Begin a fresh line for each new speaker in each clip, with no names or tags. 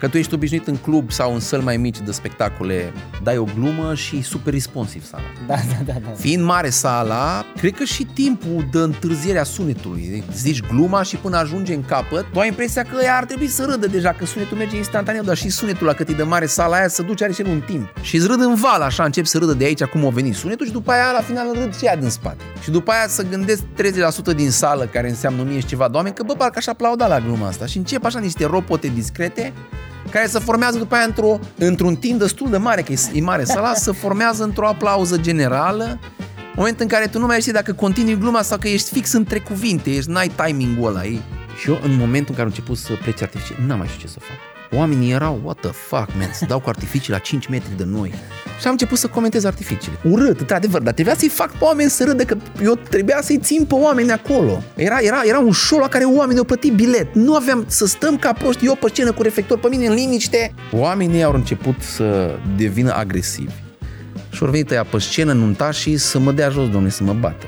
Că tu ești obișnuit în club sau în săl mai mici de spectacole, dai o glumă și e super responsiv sala.
Da, da, da, da.
Fiind mare sala, cred că și timpul de întârziere a sunetului. Zici gluma și până ajunge în capăt, tu ai impresia că ea ar trebui să râdă deja, că sunetul merge instantaneu, dar și sunetul la cât e de mare sala aia să duce are și el un timp. Și îți râd în val, așa, încep să râdă de aici cum a venit sunetul și după aia la final râd și ea din spate. Și după aia să gândesc 30% din sală, care înseamnă mie și ceva de oameni, că bă, parcă aș aplauda la gluma asta. Și încep așa niște ropote discrete care se formează după aia într-o, într-un timp destul de mare, că e mare sala, se formează într-o aplauză generală, moment în care tu nu mai știi dacă continui gluma sau că ești fix între cuvinte, ești, n-ai timing-ul ăla. E? Și eu, în momentul în care am început să plece artificii, n-am mai știu ce să fac. Oamenii erau, what the fuck, man, să dau cu artificii la 5 metri de noi. Și am început să comentez artificiile. Urât, într-adevăr, dar trebuia să-i fac pe oameni să râdă, că eu trebuia să-i țin pe oameni acolo. Era, era, era un show la care oamenii au plătit bilet. Nu aveam să stăm ca proști, eu pe scenă cu reflector pe mine în liniște. Oamenii au început să devină agresivi. Și au venit ăia pe scenă, nuntașii, să mă dea jos, domnule, să mă bată.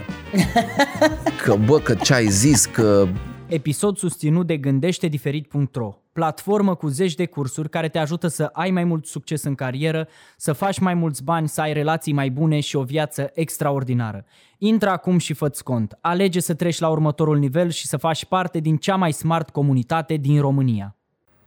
Că bă, că ce ai zis, că
Episod susținut de gândește-diferit.ro, platformă cu zeci de cursuri care te ajută să ai mai mult succes în carieră, să faci mai mulți bani, să ai relații mai bune și o viață extraordinară. Intră acum și fă cont. Alege să treci la următorul nivel și să faci parte din cea mai smart comunitate din România.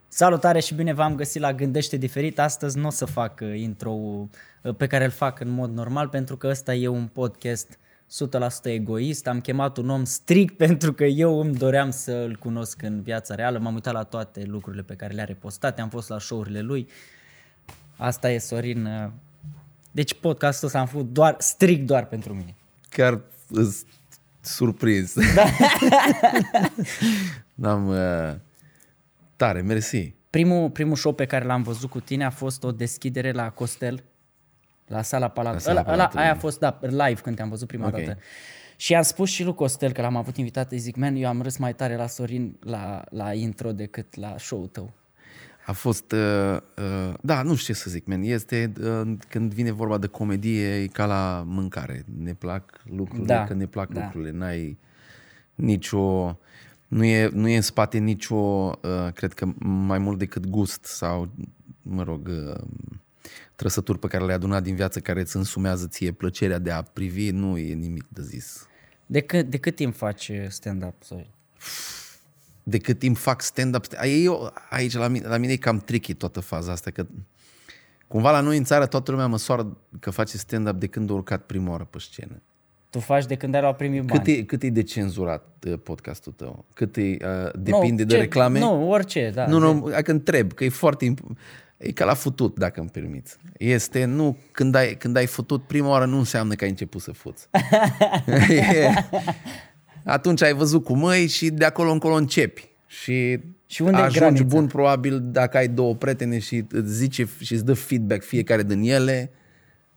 Salutare și bine v-am găsit la Gândește Diferit. Astăzi nu o să fac uh, intro uh, pe care îl fac în mod normal pentru că ăsta e un podcast 100% egoist, am chemat un om strict pentru că eu îmi doream să îl cunosc în viața reală, m-am uitat la toate lucrurile pe care le-are postate, am fost la show-urile lui. Asta e Sorin. Uh, deci podcastul ăsta am făcut doar, strict doar pentru mine.
Chiar surprins. Da. Am uh, tare, mersi.
Primul, primul show pe care l-am văzut cu tine a fost o deschidere la Costel la sala Palatului. Ăla, ăla, aia a fost, da, live când te-am văzut prima okay. dată. Și am spus și lui Costel că l-am avut invitat, îi zic, man, eu am râs mai tare la Sorin la, la intro decât la show-ul tău.
A fost, uh, uh, da, nu știu ce să zic, man, este, uh, când vine vorba de comedie, e ca la mâncare. Ne plac lucrurile, da, că ne plac da. lucrurile, n-ai nicio, nu e, nu e în spate nicio, uh, cred că mai mult decât gust sau, mă rog, uh, trăsături pe care le-ai adunat din viață care îți însumează ție plăcerea de a privi, nu e nimic de zis.
De cât, de cât timp faci stand-up? Sorry?
De cât timp fac stand-up? Eu, aici la mine, la mine e cam tricky toată faza asta, că cumva la noi în țară toată lumea măsoară că face stand-up de când a urcat prima oară pe scenă.
Tu faci de când ai luat primii bani.
Cât e, cât e de cenzurat uh, podcastul tău? Cât e, uh, depinde no, de ce, reclame?
Nu, orice, da.
Nu, nu, că întreb, că e foarte important E ca la futut, dacă îmi permiți. Este, nu, când ai, când ai futut prima oară nu înseamnă că ai început să fuți. e, atunci ai văzut cu măi și de acolo încolo începi. Și,
și unde
ajungi bun probabil dacă ai două prietene și îți zice și îți dă feedback fiecare din ele,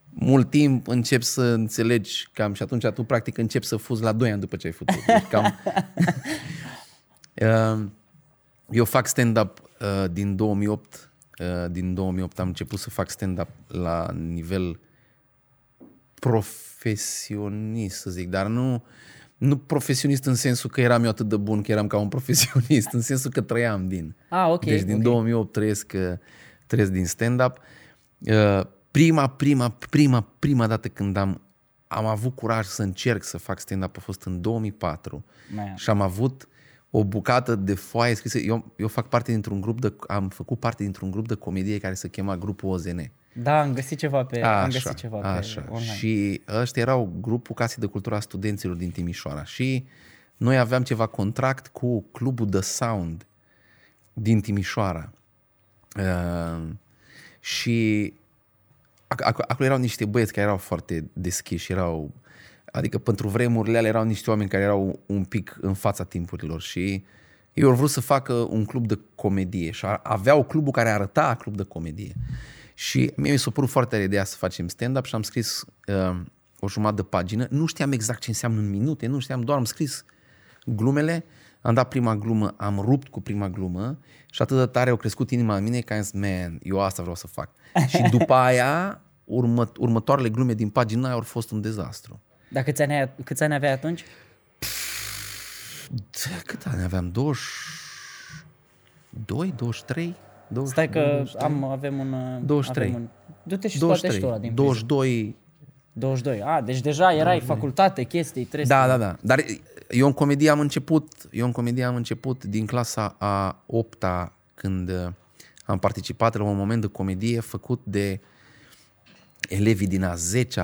mult timp începi să înțelegi cam și atunci tu practic începi să fuzi la 2 ani după ce ai futut. Deci cam... Eu fac stand-up uh, din 2008 Uh, din 2008 am început să fac stand-up la nivel profesionist, să zic, dar nu, nu profesionist în sensul că eram eu atât de bun că eram ca un profesionist, în sensul că trăiam din.
Ah, ok.
Deci din
okay.
2008 trăiesc, uh, trăiesc din stand-up. Uh, prima, prima, prima, prima dată când am, am avut curaj să încerc să fac stand-up a fost în 2004 Man. și am avut o bucată de foaie scrisă. Eu, eu fac parte dintr-un grup de, am făcut parte dintr-un grup de comedie care se chema Grupul OZN.
Da, am găsit ceva pe, așa, am găsit ceva așa. pe online.
Și ăștia erau grupul Casei de Cultură a Studenților din Timișoara și noi aveam ceva contract cu clubul The Sound din Timișoara. Uh, și acolo erau niște băieți care erau foarte deschiși, erau Adică pentru vremurile alea erau niște oameni care erau un pic în fața timpurilor și ei au vrut să facă un club de comedie și aveau clubul care arăta club de comedie. Și mie mi s-a părut foarte ideea să facem stand-up și am scris uh, o jumătate de pagină. Nu știam exact ce înseamnă în minute, nu știam, doar am scris glumele, am dat prima glumă, am rupt cu prima glumă și atât de tare au crescut inima în mine că am zis, man, eu asta vreau să fac. și după aia, urmă, următoarele glume din pagina aia au fost un dezastru.
Dar câți ani, câți ani aveai atunci?
Cât ani aveam? 22, 23? 20,
Stai că
23.
am, avem un... uh,
23.
Avem un... Du-te și scoate și tu ăla din
22,
22. A, deci deja erai facultate, chestii, trebuie
Da,
să...
da, da. Dar eu în comedie am început, eu în comedie am început din clasa a 8 când uh, am participat la un moment de comedie făcut de elevii din a 10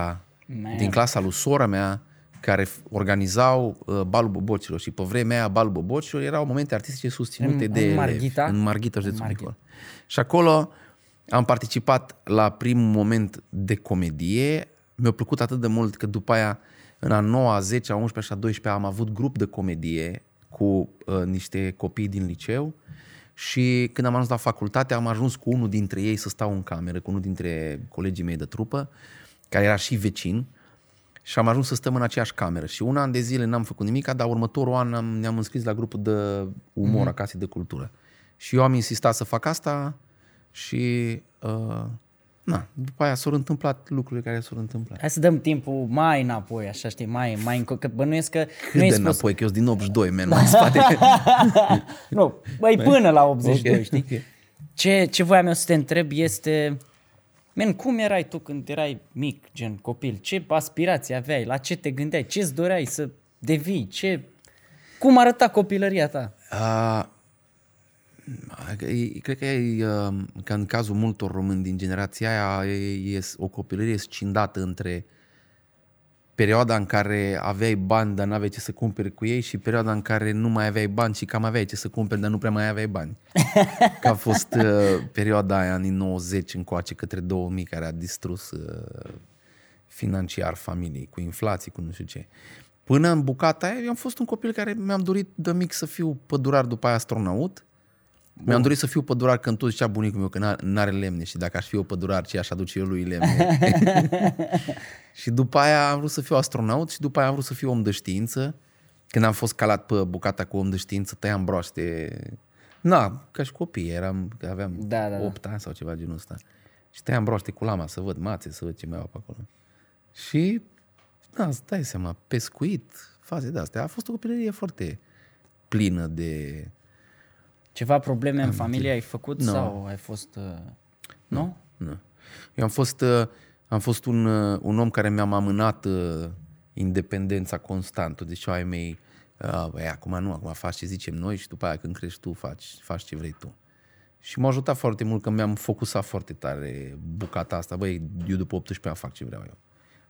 Man.
din clasa lui sora mea care f- organizau uh, balul bobocilor și pe vremea aia balul bobocilor erau momente artistice susținute
În-
de
în
elevi.
Marghita?
În Marghita, județul
Marghita.
Bicol. Și acolo am participat la primul moment de comedie. Mi-a plăcut atât de mult că după aia, în a 9, a 10, a 11 și a 12 am avut grup de comedie cu uh, niște copii din liceu și când am ajuns la facultate am ajuns cu unul dintre ei să stau în cameră, cu unul dintre colegii mei de trupă, care era și vecin și am ajuns să stăm în aceeași cameră. Și un an de zile n-am făcut nimic, dar următorul an am, ne-am înscris la grupul de umor mm-hmm. a Casei de Cultură. Și eu am insistat să fac asta și uh, na, după aia s-au întâmplat lucrurile care s-au întâmplat.
Hai să dăm timpul mai înapoi, așa știi, mai, mai încă, că bănuiesc că
Cât
nu ai
de
spus...
înapoi, că eu sunt din 82, men, mai în spate.
nu, băi, până la 82,
Ok,
știi?
ok.
Ce, ce voiam eu să te întreb este, men, cum erai tu când erai mic, gen copil? Ce aspirații aveai? La ce te gândeai? Ce-ți doreai să devii? Ce... Cum arăta copilăria ta?
Uh, e- cred că e, uh, că în cazul multor români din generația aia e, e o copilărie scindată între perioada în care aveai bani, dar nu aveai ce să cumperi cu ei și perioada în care nu mai aveai bani și cam aveai ce să cumperi, dar nu prea mai aveai bani. Că a fost uh, perioada aia, anii 90 încoace către 2000, care a distrus uh, financiar familiei, cu inflații, cu nu știu ce. Până în bucata aia, eu am fost un copil care mi-am dorit de mic să fiu pădurar, după aia astronaut. Mi-am dorit să fiu pădurar când tot zicea bunicul meu că n- n-are lemne și dacă aș fi eu pădurar, ce aș aduce eu lui lemne. și după aia am vrut să fiu astronaut și după aia am vrut să fiu om de știință. Când am fost calat pe bucata cu om de știință, tăiam broaște. Na, ca și copii, eram, aveam
Da, da, da.
8 ani sau ceva genul ăsta. Și tăiam broaște cu lama să văd mațe, să văd ce mai au pe acolo. Și, da, îți dai seama, pescuit, faze de astea. A fost o copilărie foarte plină de...
Ceva probleme în familie ai făcut
Nu.
sau ai fost... Uh... Nu?
Nu. Eu am fost, uh, am fost un, uh, un om care mi-am amânat uh, independența constant. Deci ai mei, uh, băi, acum nu, acum faci ce zicem noi și după aia când crești tu, faci, faci ce vrei tu. Și m-a ajutat foarte mult că mi-am focusat foarte tare bucata asta. Băi, eu după 18 ani fac ce vreau eu.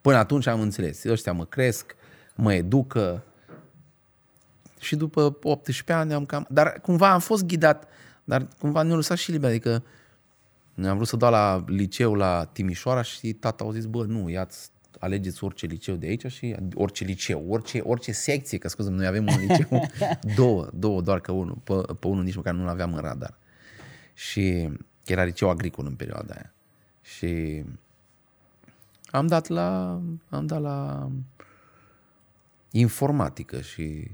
Până atunci am înțeles. Ăștia mă cresc, mă educă, și după 18 ani am cam... Dar cumva am fost ghidat, dar cumva ne-a lăsat și liber, adică am vrut să dau la liceu la Timișoara și tata a zis, bă, nu, ia-ți, alegeți orice liceu de aici și orice liceu, orice, orice secție, că scuze noi avem un liceu, două, două, doar că unul, pe, pe unul nici măcar nu-l aveam în radar. Și că era liceu agricol în perioada aia. Și am dat la, am dat la informatică și,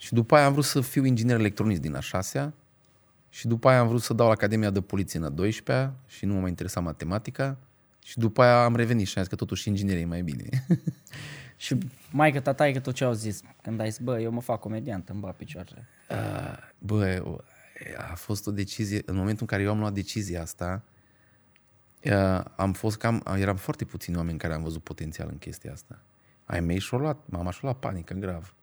și după aia am vrut să fiu inginer electronist din a șasea și după aia am vrut să dau la Academia de Poliție în a 12 și nu mă mai interesa matematica și după aia am revenit și am zis că totuși inginerie e mai bine.
Și mai că tata că tot ce au zis când ai zis, bă, eu mă fac comediant, îmi bat picioarele.
Uh, Bă, o- a fost o decizie, în momentul în care eu am luat decizia asta, uh, am fost cam, eram foarte puțini oameni care am văzut potențial în chestia asta. Ai mei și-au luat, mama și-a luat panică grav.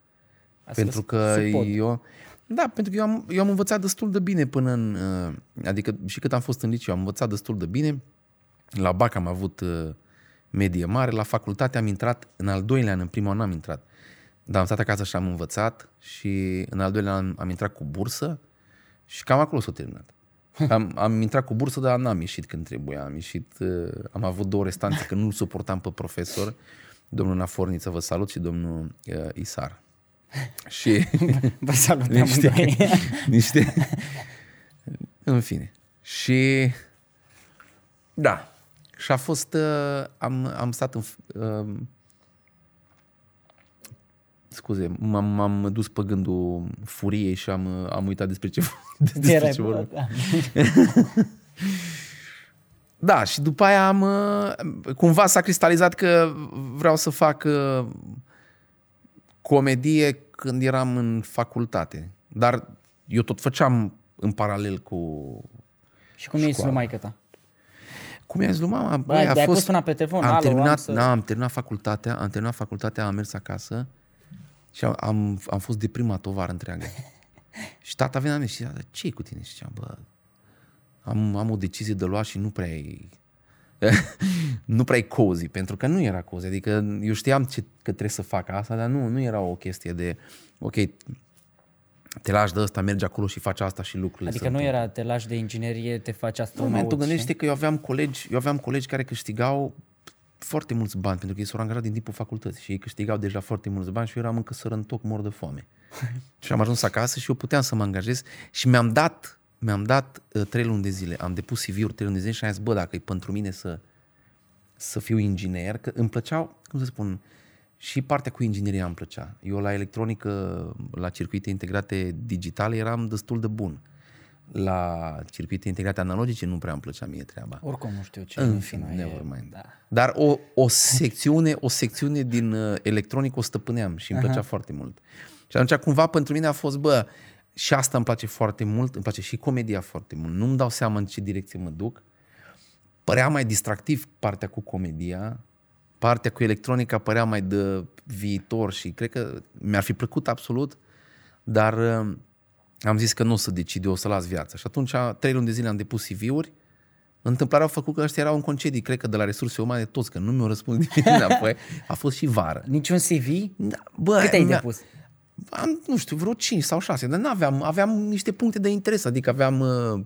Asta
pentru
sub-
că
sub pod.
eu... Da, pentru că eu am, eu am învățat destul de bine până în... uh, Adică și cât am fost în liceu, am învățat destul de bine. La BAC am avut uh, medie mare, la facultate am intrat, în al doilea an, în primul an n-am intrat. Dar am stat acasă și am învățat și în al doilea an am intrat cu bursă și cam acolo s-a terminat. Am, am intrat cu bursă, dar n-am ieșit când trebuia. Am ieșit, uh, am avut două restanțe că nu-l suportam pe profesor. Domnul Naforniță, vă salut, și domnul uh, Isar. Și
Vă salut
niște,
amândoi.
niște... În fine. Și... Da. Și a fost... Uh, am, am stat în... Uh, scuze, m-am, m-am dus pe gândul furiei și am, uh, am uitat despre ce, despre
Erai,
ce
bă,
vorbim.
da.
Da, și după aia am, uh, cumva s-a cristalizat că vreau să fac uh, comedie când eram în facultate. Dar eu tot făceam în paralel cu,
Și cum e să maică ta?
Cum i-a zis lui mama?
Băi,
a
de-ai
fost,
pus până pe telefon,
am
alo,
terminat,
am să-
da, am terminat facultatea, am terminat facultatea, am mers acasă și am, am, am fost deprimat o vară întreagă. și tata venea la mine și zicea, ce cu tine? Și ziceam, bă, am, am o decizie de luat și nu prea e nu prea e cozy, pentru că nu era cozy. Adică eu știam ce, că trebuie să fac asta, dar nu, nu era o chestie de, ok, te lași de ăsta, mergi acolo și faci asta și lucrurile
Adică
se
nu era te lași de inginerie, te faci
nu,
astronaut.
mai tu
știi?
gândește că eu aveam colegi, eu aveam colegi care câștigau foarte mulți bani, pentru că ei s-au angajat din timpul facultății și ei câștigau deja foarte mulți bani și eu eram încă sărăntoc mor de foame. și am ajuns acasă și eu puteam să mă angajez și mi-am dat, mi-am dat uh, trei luni de zile. Am depus CV-uri trei luni de zile și am zis, bă, dacă e pentru mine să, să fiu inginer, că îmi plăceau, cum să spun, și partea cu ingineria îmi plăcea. Eu la electronică, la circuite integrate digitale eram destul de bun. La circuite integrate analogice nu prea îmi plăcea mie treaba.
Oricum nu știu ce.
În
nu
fine,
e-
never mind.
Da.
Dar o, o secțiune, o secțiune din uh, electronic o stăpâneam și îmi plăcea foarte mult. Și atunci cumva pentru mine a fost, bă, și asta îmi place foarte mult, îmi place și comedia foarte mult. Nu-mi dau seama în ce direcție mă duc. Părea mai distractiv partea cu comedia, partea cu electronica părea mai de viitor și cred că mi-ar fi plăcut absolut, dar uh, am zis că nu o să decid, eu o să las viața. Și atunci, trei luni de zile am depus CV-uri, Întâmplarea a făcut că ăștia erau în concedii, cred că de la resurse umane toți, că nu mi-au răspuns nimeni înapoi. A fost și vară.
Niciun CV?
Da, bă,
Cât ai
mi-a-
depus?
Am, nu știu, vreo 5 sau 6, dar n-aveam, aveam niște puncte de interes, adică aveam uh,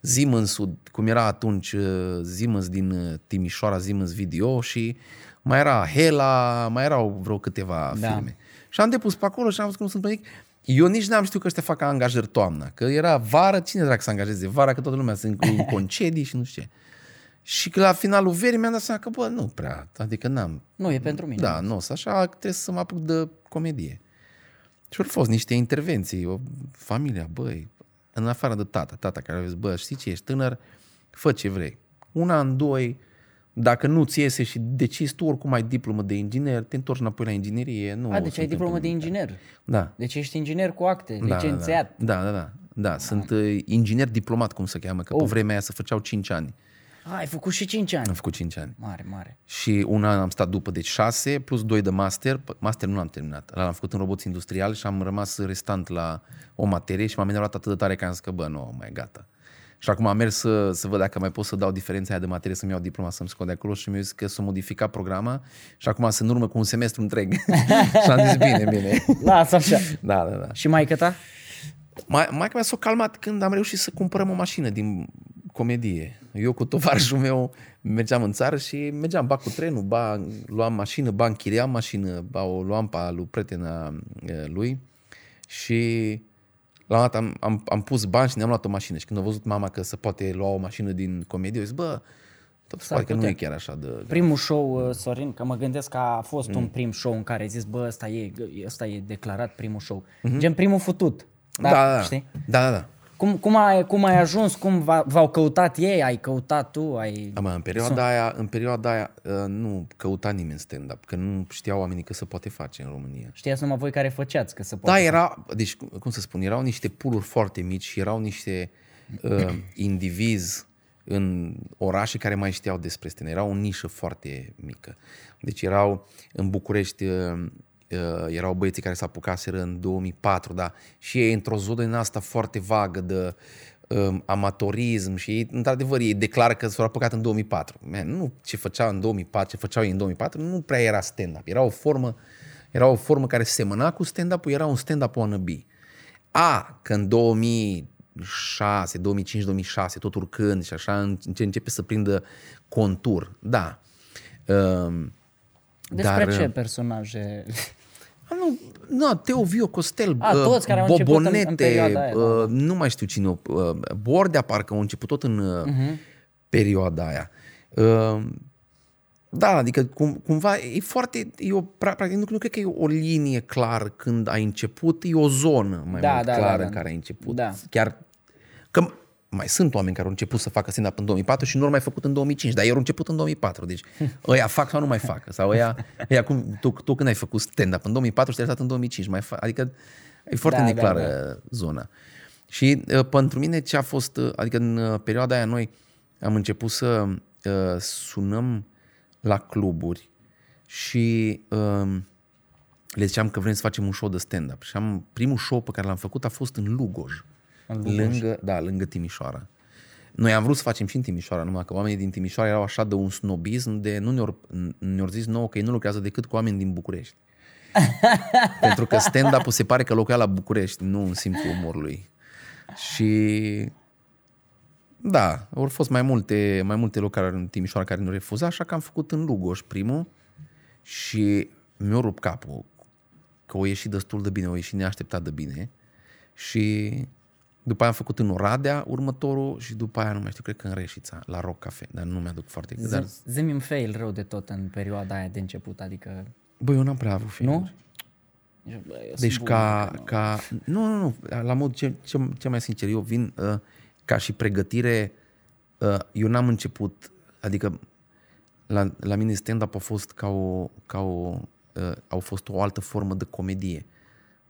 Siemens-ul, cum era atunci uh, Siemens din uh, Timișoara, Siemens Video și mai era Hela, mai erau vreo câteva
Da.
firme. Și am depus pe acolo și am văzut că nu sunt nimic. Eu nici n-am știut că ăștia fac angajări toamna, că era vară, cine dracu să angajeze vara, că toată lumea sunt în concedii și nu știu ce. Și că la finalul verii mi-am dat seama că, bă, nu prea, adică n-am,
Nu, e pentru mine.
da, nu, o să așa trebuie să mă apuc de comedie. Și au fost niște intervenții, o familia, băi, în afară de tata, tata care a zis, bă, știi ce, ești tânăr, fă ce vrei. Un an, doi, dacă nu ți iese și decizi tu oricum ai diplomă de inginer, te întorci înapoi la inginerie. Nu
A,
o
deci
să
ai
întâmple
diplomă de
nimic.
inginer.
Da.
Deci ești inginer cu acte,
Da,
licențiat.
Da, da, da. da. da sunt uh, inginer diplomat, cum se cheamă, că
Oh.
pe vremea aia se făceau 5 ani.
A, ai făcut și 5 ani.
Am făcut 5 ani.
Mare, mare.
Și un an am stat după, deci șase, plus doi de master. Master nu l-am terminat. Ăla L-am făcut în roboți industriali și am rămas restant la o materie și m-am enervat atât de tare că am zis că, bă, nu, mai gata. Și acum am mers să, să văd dacă mai pot să dau diferența aia de materie, să-mi iau diploma, să-mi scot de acolo și mi-a zis că s-a modificat programa și acum sunt în urmă cu un semestru întreg. și am zis, bine, bine.
Lasă așa.
da, da, da.
Și maică ta?
Mai, mai mea s-a calmat când am reușit să cumpărăm o mașină din comedie. Eu cu tovarășul meu mergeam în țară și mergeam ba cu trenul, ba luam mașină, ba închiriam mașină, ba o luam pe a lui prietena eh, lui și la un dat am, am, am pus bani și ne-am luat o mașină și când a văzut mama că se poate lua o mașină din comedie, eu zis, bă, tot se
S-ar
pare că nu
putea.
e chiar așa de...
Primul show, uh, Sorin, că mă gândesc că a fost
Mm.
un prim show în care ai zis, bă, ăsta e, ăsta e declarat primul show.
Mhm.
Gen primul futut.
Da, da, da.
Știi?
Da, da, da.
Cum, cum, ai, cum ai ajuns? Cum v- v-au căutat ei? Ai căutat tu? Ai...
Da, mă, în perioada aia, în perioada aia uh, nu căuta nimeni stand-up, că nu știau oamenii că se poate face în România.
Știați numai voi care făceați, că se poate.
Da, era, deci cum să spun, erau niște puluri foarte mici și erau niște uh, indivizi în orașe care mai știau despre stand Era o nișă foarte mică. Deci erau în București, uh, uh, erau băieții care s-a apucaseră în 2004, da, și ei într-o zonă din asta foarte vagă de um, amatorism și ei, într-adevăr, ei declară că s-au apucat în 2004. Man, nu ce făceau în 2004, ce făceau ei în 2004, nu prea era stand-up. Era o formă, era o formă care semăna cu stand-up-ul, era un stand-up wannabe. A, că în 2006, 2005-2006, tot urcând și așa, înce- începe să prindă contur. Da. Um,
Despre
dar,
ce personaje?
a, Nu, nu, Teo Vio Costel,
A,
uh,
toți care au început în- în
Bobonete,
perioada aia, da,
uh, nu mai știu cine, uh, Bordea parcă au început tot în uh,
Mhm.
perioada aia. Uh, da, adică cum, cumva e foarte, e o, pra- practic, nu, nu cred că e o linie clar când ai început, e o zonă mai
Da,
mult
da, da,
clară
da.
în care ai început.
Da.
Chiar că mai sunt oameni care au început să facă stand-up în 2004 și nu au mai făcut în 2005, dar ei au început în 2004. Deci ăia fac sau nu mai fac. Sau ăia, ăia cum, tu, tu când ai făcut stand-up în 2004 și te-ai lăsat în 2005. Mai fa- adică e foarte
Da,
da,
da,
neclară da, zona. Și uh, pentru mine ce a fost, uh, adică în uh, perioada aia noi am început să uh, sunăm la cluburi și uh, le ziceam că vrem să facem un show de stand-up. Și am, primul show pe care l-am făcut a fost în Lugoj,
În Lugoj.
Lângă, da, lângă Timișoara. Noi am vrut să facem și în Timișoara, numai că oamenii din Timișoara erau așa de un snobism de nu ne-au ne zis nouă că ei nu lucrează decât cu oameni din București. Pentru că stand-up-ul se pare că locuia la București, nu în simțul umorului. Și da, au fost mai multe, mai multe locuri în Timișoara care nu refuza, așa că am făcut în Lugoj primul și mi-a rupt capul că o ieșit destul de bine, o ieșit neașteptat de bine și după aia am făcut în Oradea următorul și după aia nu mai știu, cred că în Reșița, la Rock Cafe, dar nu mi-aduc foarte clar. Dar,
Zi-mi un fail rău de tot în perioada aia de început, adică...
bă, eu n-am prea avut fail
Nu? Eu, bă, eu
Deci
sunt bun,
ca,
adică nu.
ca... Nu, nu, nu. La mod ce, ce, ce mai sincer, eu vin uh, ca și pregătire, uh, eu n-am început, adică la, la mine stand-up a fost ca o, ca o uh, au fost o altă formă de comedie.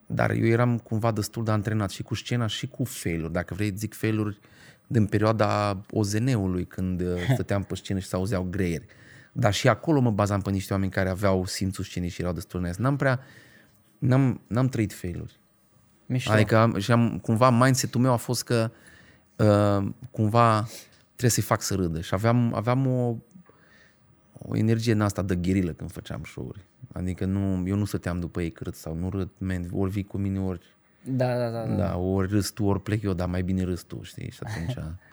Dar eu eram cumva destul de antrenat și cu scena și cu failuri. Dacă vrei, zic failuri din perioada OZN-ului, când uh, stăteam pe scenă și se auzeau greieri. Dar și acolo mă bazam pe niște oameni care aveau simțul scenei și erau destul de N-am prea, n-am, n-am trăit failuri.
Mișto.
Adică am, și am, cumva mindset-ul meu a fost că uh, cumva trebuie să-i fac să râdă. Și aveam, aveam o, o energie în asta de gherilă când făceam show-uri. Adică nu, eu nu stăteam după ei cât sau nu râd, man, ori vii cu mine, ori,
Da, da, da. da.
da, ori râs tu, ori plec eu, dar mai bine râs tu, știi? Și atunci...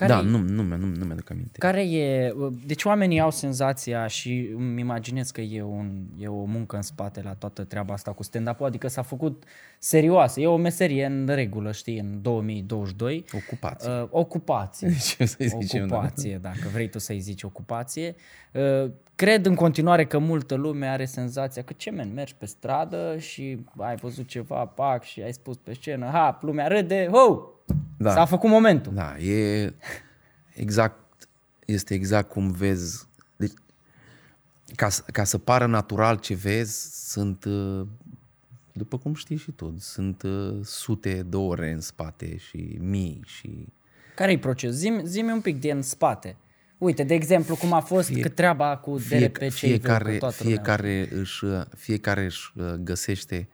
Care,
da, nu, nu, nu, nu mi-aduc aminte.
care e... Deci oamenii au senzația și îmi imaginez că e, un, e o muncă în spate la toată treaba asta cu stand-up adică s-a făcut serioasă. E o meserie în regulă, știi, în 2022.
Ocupație.
Uh, ocupație.
Ce să-i zicem, da.
ocupație, dacă vrei tu să-i zici ocupație. Uh, cred în continuare că multă lume are senzația că ce men, mergi pe stradă și ai văzut ceva, pac, și ai spus pe scenă, ha, lumea râde, ho,
Da.
s-a făcut momentul.
Da, e exact, este exact cum vezi. Deci, ca, să- ca să pară natural ce vezi, sunt, uh, după cum știi și tu, sunt uh, sute de ore în spate și mii și...
Care-i proces? Zim, zi-mi un pic din spate. Uite, de exemplu, cum a fost Fie, treaba cu
Fie,
DRP cei
fiecare,
toată lumea.
fiecare, își, uh, fiecare își uh, găsește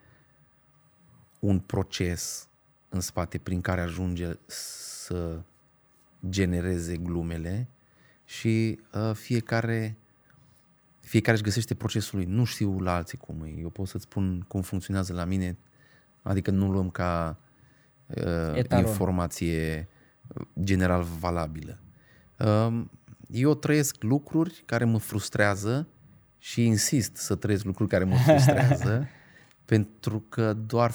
un proces în spate prin care ajunge să genereze glumele și uh, fiecare fiecare își găsește procesul lui. Nu știu la alții cum e. Eu pot să-ți spun cum funcționează la mine, adică nu luăm ca uh,
Etalon.
informație general valabilă. Uh, eu trăiesc lucruri care mă frustrează și insist să trăiesc lucruri care mă frustrează pentru că doar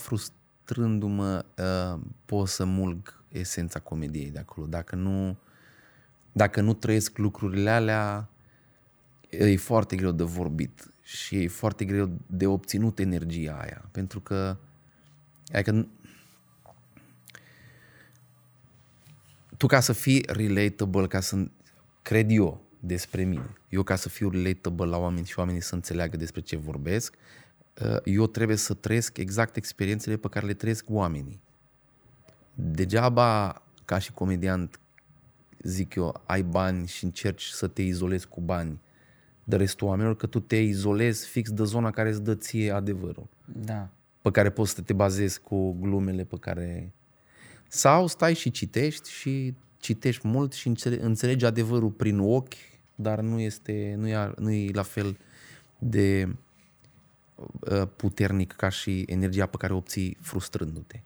frustrându-mă uh, pot să mulg esența comediei de acolo. Dacă nu, dacă nu trăiesc lucrurile alea, e foarte greu de vorbit și e foarte greu de obținut energia aia. Pentru că, adică, tu ca să fii relatable, ca să cred eu despre mine, eu ca să fiu relatable la oameni și oamenii să înțeleagă despre ce vorbesc, uh, eu trebuie să trăiesc exact experiențele pe care le trăiesc oamenii. Degeaba, ca și comediant, zic eu, ai bani și încerci să te izolezi cu bani de restul oamenilor, că tu te izolezi fix de zona care îți dă ție adevărul
Da.
pe care poți să te bazezi cu glumele pe care... Sau stai și citești și citești mult și înțele- înțelegi adevărul prin ochi, dar nu este, nu e, nu e la fel de uh, puternic ca și energia pe care o obții frustrându-te.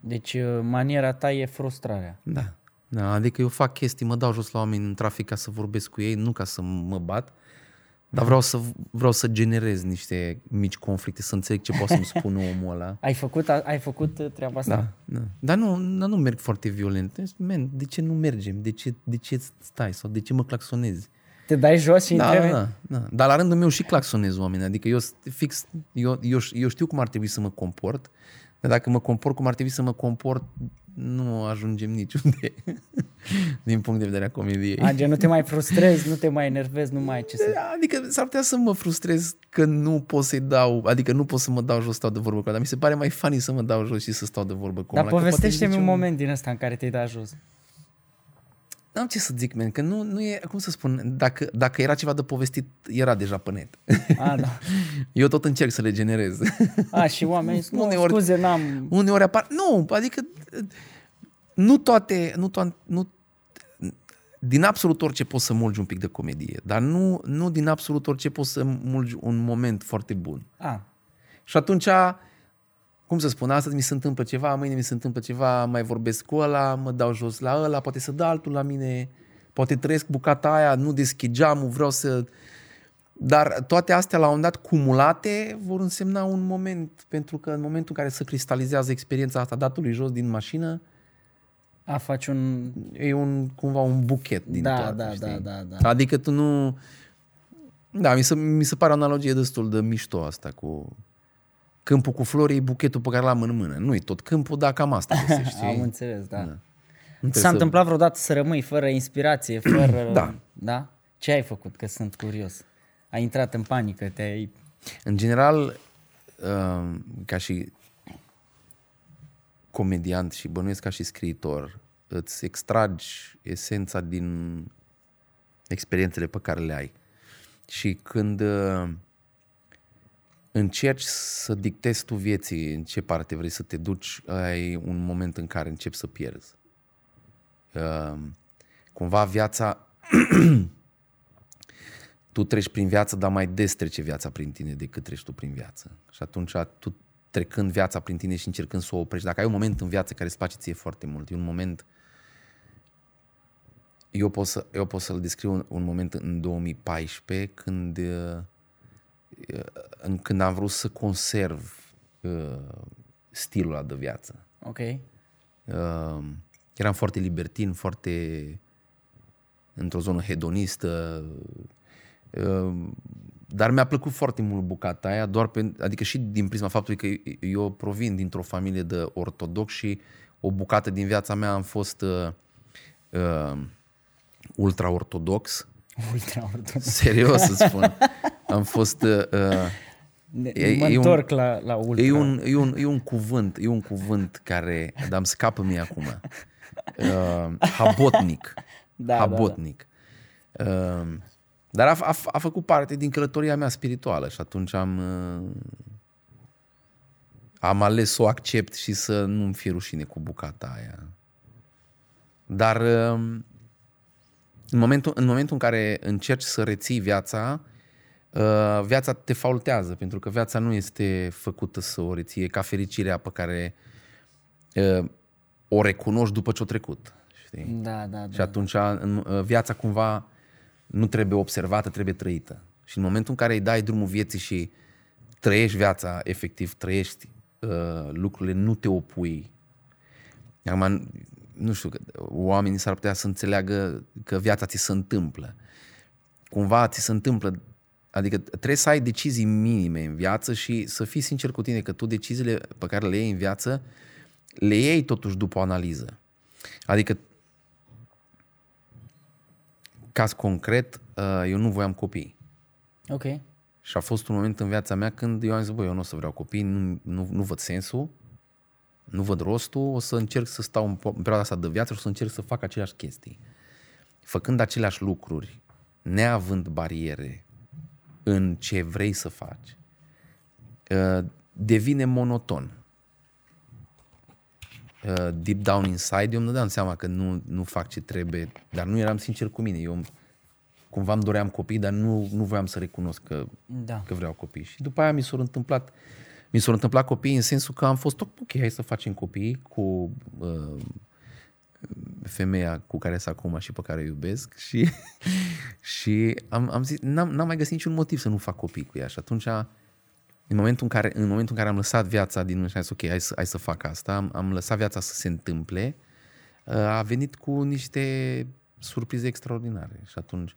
Deci uh, maniera ta e frustrarea.
Da. da. Adică eu fac chestii, mă dau jos la oameni în trafic ca să vorbesc cu ei, nu ca să mă bat, dar vreau să, vreau să generez niște mici conflicte, să înțeleg ce poate să-mi spună omul ăla.
Ai făcut, a- ai făcut uh, treaba asta?
Da, da. Dar nu, nu, nu merg foarte violent. Deci, Man, de ce nu mergem? De ce, de ce stai? Sau de ce mă claxonezi?
Te dai jos și
Da,
întrebi?
da, da. Dar la rândul meu și claxonez oameni. Adică eu st- fix, eu, eu, eu știu cum ar trebui să mă comport, dar dacă mă comport cum ar trebui să mă comport, nu ajungem niciunde din punct de vedere a comediei.
Age, nu te mai frustrezi, nu te mai enervezi, nu mai ai ce să...
Adică s-ar putea să mă frustrez că nu pot să-i dau, adică nu pot să mă dau jos, stau de vorbă cu ăla, dar mi se pare mai funny să mă dau jos și să stau de vorbă cu
Dar
ăla, că poate
povestește-mi un
niciun-
moment din ăsta în care te-ai dat jos.
N-am ce să zic, man, că nu, nu e, cum să spun, dacă, dacă era ceva de povestit, era deja pe net.
A, da.
Eu tot încerc să le generez.
A, și oamenii spun, nu,
Uneori-
scuze, n-am...
Uneori apar... Nu, adică nu toate... Nu toate nu, din absolut orice poți să mulgi un pic de comedie, dar nu, nu din absolut orice poți să mulgi un moment foarte bun.
A,
Și atunci, cum să spun, astăzi mi se întâmplă ceva, mâine mi se întâmplă ceva, mai vorbesc cu ăla, mă dau jos la ăla, poate să dă altul la mine, poate trăiesc bucata aia, nu deschid geamul, vreau să... Dar toate astea, la un moment dat, cumulate, vor însemna un moment, pentru că în momentul în care se cristalizează experiența asta datului jos din mașină,
a faci un...
e un, cumva un buchet din
Da,
toate,
da,
știi?
da, da, da.
Adică tu nu... Da, mi se, mi se pare o analogie destul de mișto asta cu... Câmpul cu flori e buchetul pe care l-am în mână. Nu e tot câmpul, dar cam asta găsești, știi?
Am înțeles, da.
Nu
Ți
trebuie
s-a
să-
întâmplat vreodată să rămâi fără inspirație, fără...
Da.
Da? Ce ai făcut? Că sunt curios. Ai intrat în panică, te-ai...
În general, uh, ca și comediant și bănuiesc ca și scriitor, îți extragi esența din experiențele pe care le ai. Și când uh, încerci să dictezi tu vieții în ce parte vrei să te duci, ai un moment în care începi să pierzi. Uh, cumva viața tu treci prin viață, dar mai des trece viața prin tine decât treci tu prin viață. Și atunci tu trecând viața prin tine și încercând să o oprești, dacă ai un moment în viață care îți place ție foarte mult, e un moment eu pot, să, eu pot să-l descriu un, un moment în 2014 când, uh, în, când am vrut să conserv uh, stilul ăla de viață.
Ok.
Uh, eram foarte libertin, foarte într-o zonă hedonistă, uh, dar mi-a plăcut foarte mult bucata aia, doar pe, adică și din prisma faptului că eu provin dintr-o familie de ortodox și o bucată din viața mea am fost uh, uh, ultra-ortodox.
Ultra-ortodox.
Serios să spun. Am fost... Uh, uh,
Ne-
E-
mă
e un-
întorc la, la ultra.
E un, e, un, e un cuvânt, e un cuvânt care, dar îmi scapă mie acum. Uh, habotnic.
Da,
habotnic. Uh, dar a, a, a făcut parte din călătoria mea spirituală și atunci am uh, am ales să o accept și să nu-mi fie rușine cu bucata aia. Dar uh, în momentul, în momentul în care încerci să reții viața, uh, viața te faultează, pentru că viața nu este făcută să o reții, e ca fericirea pe care uh, o recunoști după ce o trecut. Știi?
Da, da,
Și
da.
atunci în, uh, viața cumva nu trebuie observată, trebuie trăită. Și în momentul în care îi dai drumul vieții și trăiești viața, efectiv trăiești uh, lucrurile, nu te opui. Acum, nu știu, că oamenii s-ar putea să înțeleagă că viața ți se întâmplă. Cumva ți se întâmplă, adică trebuie să ai decizii minime în viață și să fii sincer cu tine că tu deciziile pe care le iei în viață le iei totuși după o analiză. Adică caz concret, uh, eu nu voiam copii.
Ok.
Și a fost un moment în viața mea când eu am zis, băi, eu nu o să vreau copii, nu, nu, nu văd sensul, nu văd rostul, o să încerc să stau în, po- în perioada asta de viață și o să încerc să fac aceleași chestii. Făcând aceleași lucruri, neavând bariere în ce vrei să faci, uh, devine monoton. Uh, Deep down inside, eu îmi dădeam seama că nu, nu fac ce trebuie, dar nu eram sincer cu mine. Eu cumva îmi doream copii, dar nu, nu voiam să recunosc că,
Da.
că vreau copii. Și după aia mi s-au întâmplat mi s-au întâmplat copii în sensul că am fost ok, hai să facem copii cu uh, femeia cu care sunt acum și pe care o iubesc și, și am, am zis, n-am, n-am mai găsit niciun motiv să nu fac copii cu ea. Și atunci în momentul în care, în momentul în care am lăsat viața din mână și am zis, ok, hai să, hai să fac asta, am, am lăsat viața să se întâmple, uh, a venit cu niște surprize extraordinare. Și atunci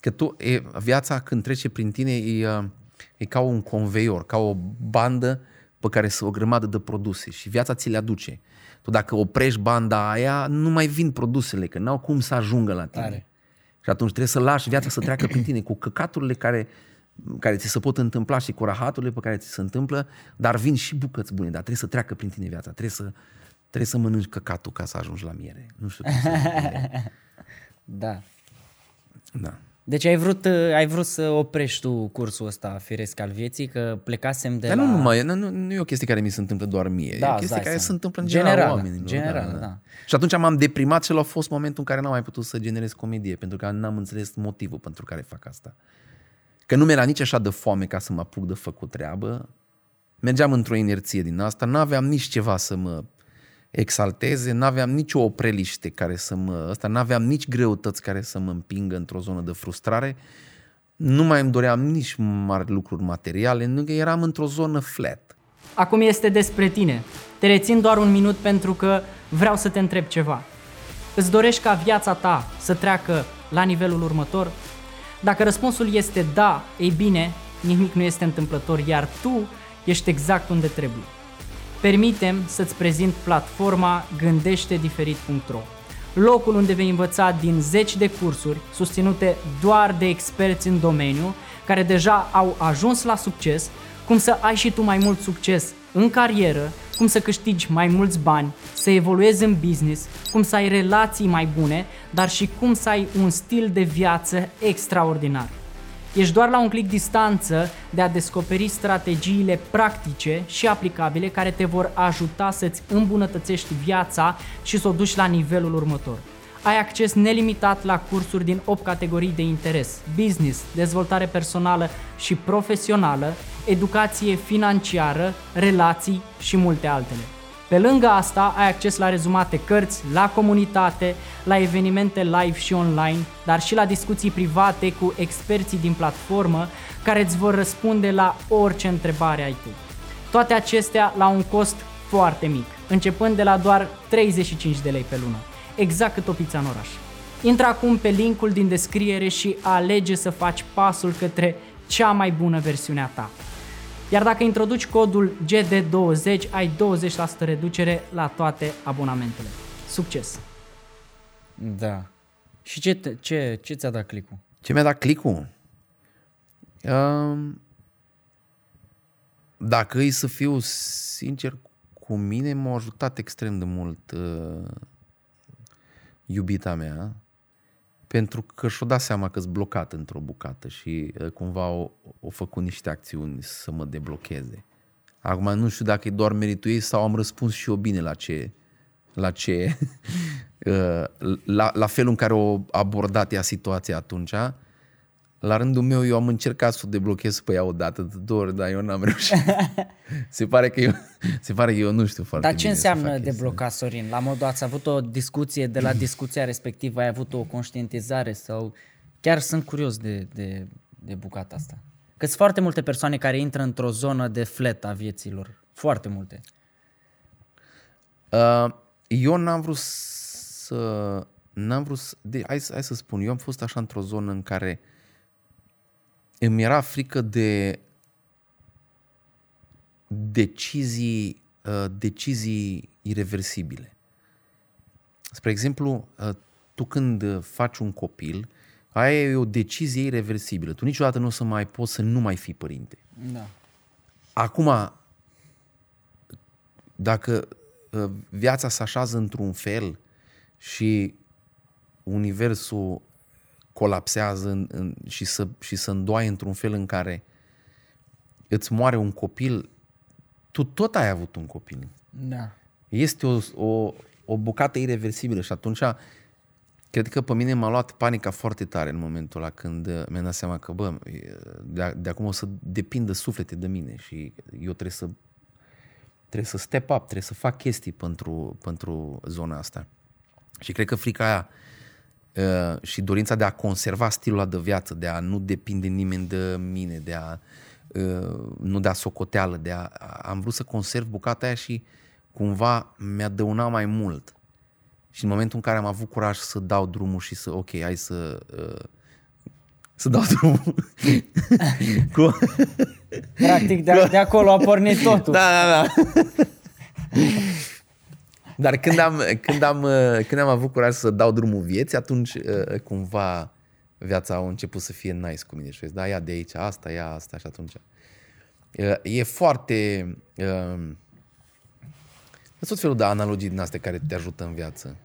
Că tu, e, viața când trece prin tine e, uh, e ca un conveior, ca o bandă pe care să o grămadă de produse și viața ți le aduce. Tu dacă oprești banda aia, nu mai vin produsele, că n-au cum să ajungă la tine.
Tare.
Și atunci trebuie să lași viața să treacă prin tine cu căcaturile care, care ți se pot întâmpla și cu rahaturile pe care ți se întâmplă, dar vin și bucăți bune, dar trebuie să treacă prin tine viața, trebuie să, trebuie să mănânci căcatul ca să ajungi la miere. Nu știu cum să
Da.
Da.
Deci ai vrut, uh, ai vrut să oprești tu cursul ăsta firesc al vieții, că plecasem de
Dar
la...
nu numai, nu, nu, nu e o chestie care mi se întâmplă doar mie,
Da,
e o
îți
chestie
dai
care
seama.
se întâmplă în
Generală,
general oamenilor.
generală, da.
Și atunci m-am deprimat și a fost momentul în care n-am mai putut să generez comedie, pentru că n-am înțeles motivul pentru care fac asta. Că nu mi-era nici așa de foame ca să mă apuc de făcut treabă, mergeam într-o inerție din asta, n-aveam nici ceva să mă exalteze, n-aveam nici o opreliște care să mă... Ăsta, n-aveam nici greutăți care să mă împingă într-o zonă de frustrare, nu mai îmi doream nici mari lucruri materiale, nu că eram într-o zonă flat.
Acum este despre tine. Te rețin doar un minut pentru că vreau să te întreb ceva. Îți dorești ca viața ta să treacă la nivelul următor? Dacă răspunsul este da, ei bine, nimic nu este întâmplător, iar tu ești exact unde trebuie. Permitem să-ți prezint platforma gândeștediferit.ro locul unde vei învăța din zeci de cursuri susținute doar de experți în domeniu care deja au ajuns la succes, cum să ai și tu mai mult succes în carieră, cum să câștigi mai mulți bani, să evoluezi în business, cum să ai relații mai bune, dar și cum să ai un stil de viață extraordinar. Ești doar la un clic distanță de a descoperi strategiile practice și aplicabile care te vor ajuta să-ți îmbunătățești viața și să o duci la nivelul următor. Ai acces nelimitat la cursuri din 8 categorii de interes: business, dezvoltare personală și profesională, educație financiară, relații și multe altele. Pe lângă asta, ai acces la rezumate cărți, la comunitate, la evenimente live și online, dar și la discuții private cu experții din platformă care îți vor răspunde la orice întrebare ai tu. Toate acestea la un cost foarte mic, începând de la doar 35 de lei pe lună, exact cât o pizza în oraș. Intră acum pe linkul din descriere și alege să faci pasul către cea mai bună versiune a ta. Iar dacă introduci codul GD20, ai 20% reducere la toate abonamentele. Succes!
Da. Și ce, te, ce, ce ți-a dat clicul?
Ce mi-a dat clicul? Um, dacă îi să fiu sincer cu mine, m-a ajutat extrem de mult uh, iubita mea, pentru că și-o dat seama că sunt blocat într-o bucată și uh, cumva o, o făcut niște acțiuni să mă deblocheze. Acum nu știu dacă e doar meritul ei sau am răspuns și eu bine la ce, la ce, uh, la, la felul în care o abordat ea situația atunci. La rândul meu, eu am încercat să o deblochez pe ea odată, de două ori, dar eu n-am reușit. se, pare că eu, se pare că eu nu știu foarte
Dar ce
bine să
înseamnă
fac chestia.
debloca, Sorin? La modul ați avut o discuție, de la discuția respectivă ai avut o conștientizare sau chiar sunt curios de, de, de bucata asta. Că sunt foarte multe persoane care intră într-o zonă de flat a vieților. Foarte multe.
Uh, eu n-am vrut să... N-am vrut să... De, hai, să- hai să spun, eu am fost așa într-o zonă în care îmi era frică de decizii, uh, decizii irreversibile. Spre exemplu, uh, tu când uh, faci un copil, aia e o decizie irreversibilă. Tu niciodată nu o să mai poți să nu mai fii părinte.
Da.
Acum, dacă uh, viața se așează într-un fel și universul colapsează în, în, și, să, și să îndoaie într-un fel în care îți moare un copil, tu tot ai avut un copil.
Da.
Este o, o, o bucată irreversibilă și atunci cred că pe mine m-a luat panica foarte tare în momentul ăla când uh, mi-am dat seama că, bă, de, de acum o să depindă suflete de mine și eu trebuie să trebuie să step up, trebuie să fac chestii pentru, pentru zona asta. Și cred că frica aia uh, și dorința de a conserva stilul ăla de viață, de a nu depinde nimeni de mine, de a uh, nu da socoteală, de a, am vrut să conserv bucata aia și cumva mi-a dăunat mai mult. Și în momentul în care am avut curaj să dau drumul și să, ok, hai să uh, să dau drumul cu,
Practic de, de acolo a pornit totul.
Da, da, da. Dar când am, când, am, când am avut curaj să dau drumul vieții, atunci uh, cumva viața a început să fie nice cu mine. Și da, ia de aici, asta, ia asta și atunci. Uh, E foarte... uh, Sunt tot felul de analogii din astea care te ajută în viață.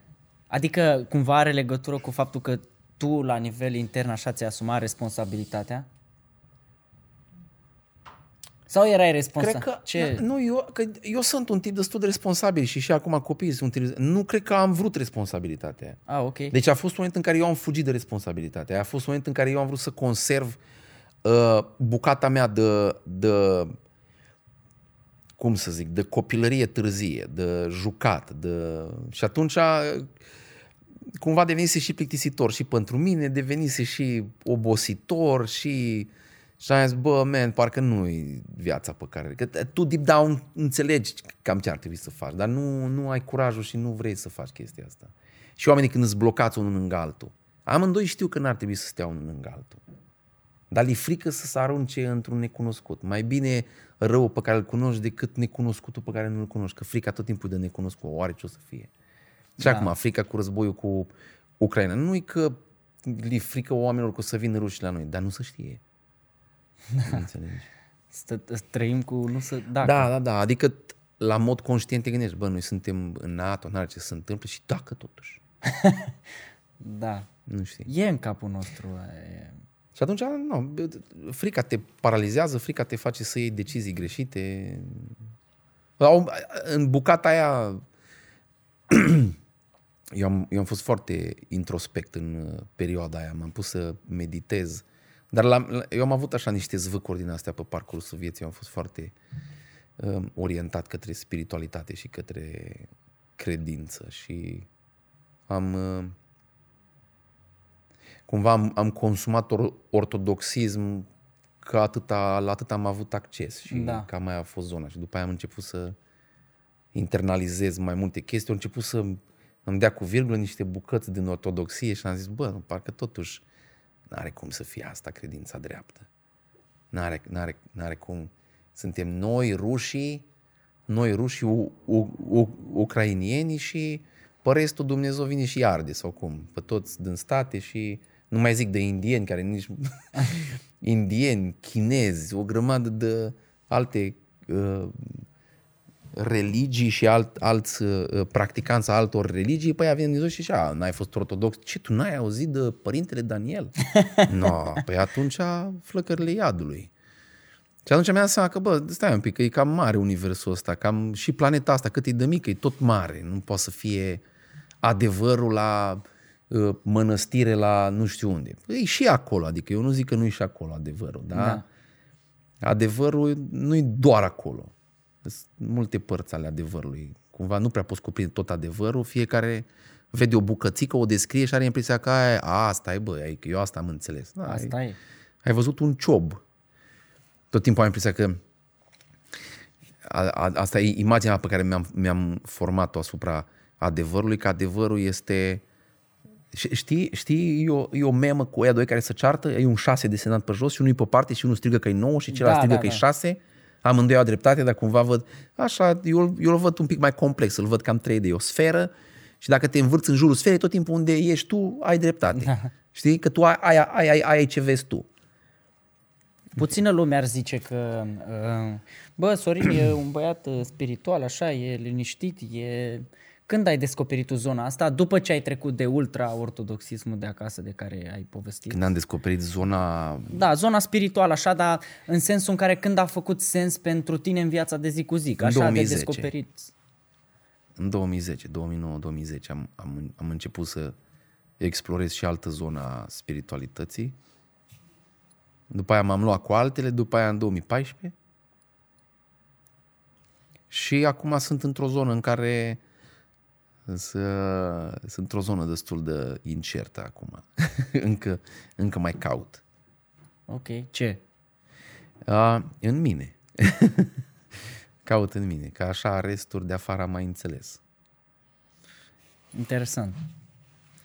Adică cumva are legătură cu faptul că tu la nivel intern așa ți-ai asumat responsabilitatea? Sau erai responsabil?
Cred că,
Ce?
nu, eu, că eu sunt un tip destul de responsabil și și acum copiii sunt tip- Nu cred că am vrut responsabilitatea.
Ah, ok.
Deci a fost un moment în care eu am fugit de responsabilitate. A fost un moment în care eu am vrut să conserv uh, bucata mea de, de, cum să zic, de copilărie târzie, de jucat. De... Și atunci uh, cumva devenise și plictisitor și pentru mine, devenise și obositor și... Și am zis, bă, man, parcă nu e viața pe care... Că tu deep down înțelegi cam ce ar trebui să faci, dar nu, nu ai curajul și nu vrei să faci chestia asta. Și oamenii când îți blocați unul lângă altul. Amândoi știu că n-ar trebui să stea unul lângă altul. Dar li frică să se arunce într-un necunoscut. Mai bine rău pe care îl cunoști decât necunoscutul pe care nu-l cunoști. Că frica tot timpul de necunoscut. Oare ce o să fie? Și da. acum, frica cu războiul cu Ucraina. Nu e că li frică oamenilor că o să vină rușii la noi, dar nu se știe. Nu înțelegi?
Stă, trăim cu nu să... Dacă.
Da, da, da. Adică t- la mod conștient te gândești, bă, noi suntem în NATO, n-are ce să se întâmple și dacă totuși.
da.
Nu știi.
E în capul nostru. E...
Și atunci, nu, frica te paralizează, frica te face să iei decizii greșite. Au- În bucata aia, eu am, eu am fost foarte introspect în uh, perioada aia, m-am pus să meditez. Dar la, la- eu am avut așa niște zvâcuri din astea pe parcursul vieții, eu am fost foarte um, orientat către spiritualitate și către credință și am... Uh, cumva am, am consumat or, ortodoxism că atâta, la atât am avut acces și
Da.
da. cam mai a fost zona. Și după aia am început să internalizez mai multe chestii, am început să îmi dea cu virgulă niște bucăți din ortodoxie și am zis, bă, parcă totuși n-are cum să fie asta credința dreaptă. N-are, n-are, n-are cum. Suntem noi, rușii, noi rușii, u, u, u, ucrainieni și pe restul Dumnezeu vine și arde sau cum, pe toți din state și nu mai zic de indieni care nici indieni, chinezi, o grămadă de alte uh, religii și alt, alți uh, practicanți a altor religii, păi avem Dumnezeu și așa, n-ai fost ortodox. Ce, tu n-ai auzit de părintele Daniel? no, păi atunci flăcările iadului. Și atunci mi-am dat seama că, bă, stai un pic, că e cam mare universul ăsta, cam și planeta asta, cât e de mică, e tot mare. Nu poate să fie adevărul la uh, mănăstire, la nu știu unde. E și acolo, adică eu nu zic că nu e și acolo adevărul, da?
Da.
Adevărul nu e doar acolo. Sunt multe părți ale adevărului. Cumva nu prea poți cuprinde tot adevărul, fiecare vede o bucățică, o descrie și are impresia că aia, a, asta e, bă, ai- că eu asta am înțeles. Da,
Asta e.
ai văzut un ciob. Tot timpul am impresia că a, a, asta e imaginea pe care mi-am, mi-am format-o asupra adevărului, că adevărul este... Ș- Știi, știi e, o, e o memă cu ea doi care se ceartă, e un șase desenat pe jos și unul e pe parte și unul strigă că e nouă și celălalt
Da,
strigă
da,
că e
da.
șase. Amândoi au dreptate, dar cumva văd... Așa, eu, eu îl văd un pic mai complex, îl văd cam 3D, e o sferă și dacă te învârți în jurul sferei, tot timpul unde ești tu, ai dreptate.
Da.
Știi? Că tu ai, ai, ai, ai, ai ce vezi tu.
Puțină lume ar zice că, uh, bă, Sorin e un băiat uh, spiritual, așa, e liniștit, e... Când ai descoperit tu zona asta? După ce ai trecut de ultra-ortodoxismul de acasă de care ai povestit?
Când am descoperit zona
Da, zona spirituală, așa, dar în sensul în care când a făcut sens pentru tine în viața de zi cu zi, că
În
așa
2010.
de descoperit.
în 2010, 2009-2010 am, am, am început să explorez și altă zona a spiritualității. După aia m-am luat cu altele, după aia în 2014. Și acum sunt într-o zonă în care să, sunt într-o zonă destul de incertă acum. încă, încă mai caut.
Ok, ce?
A, în mine. caut în mine, că așa resturi de afară am mai înțeles.
Interesant.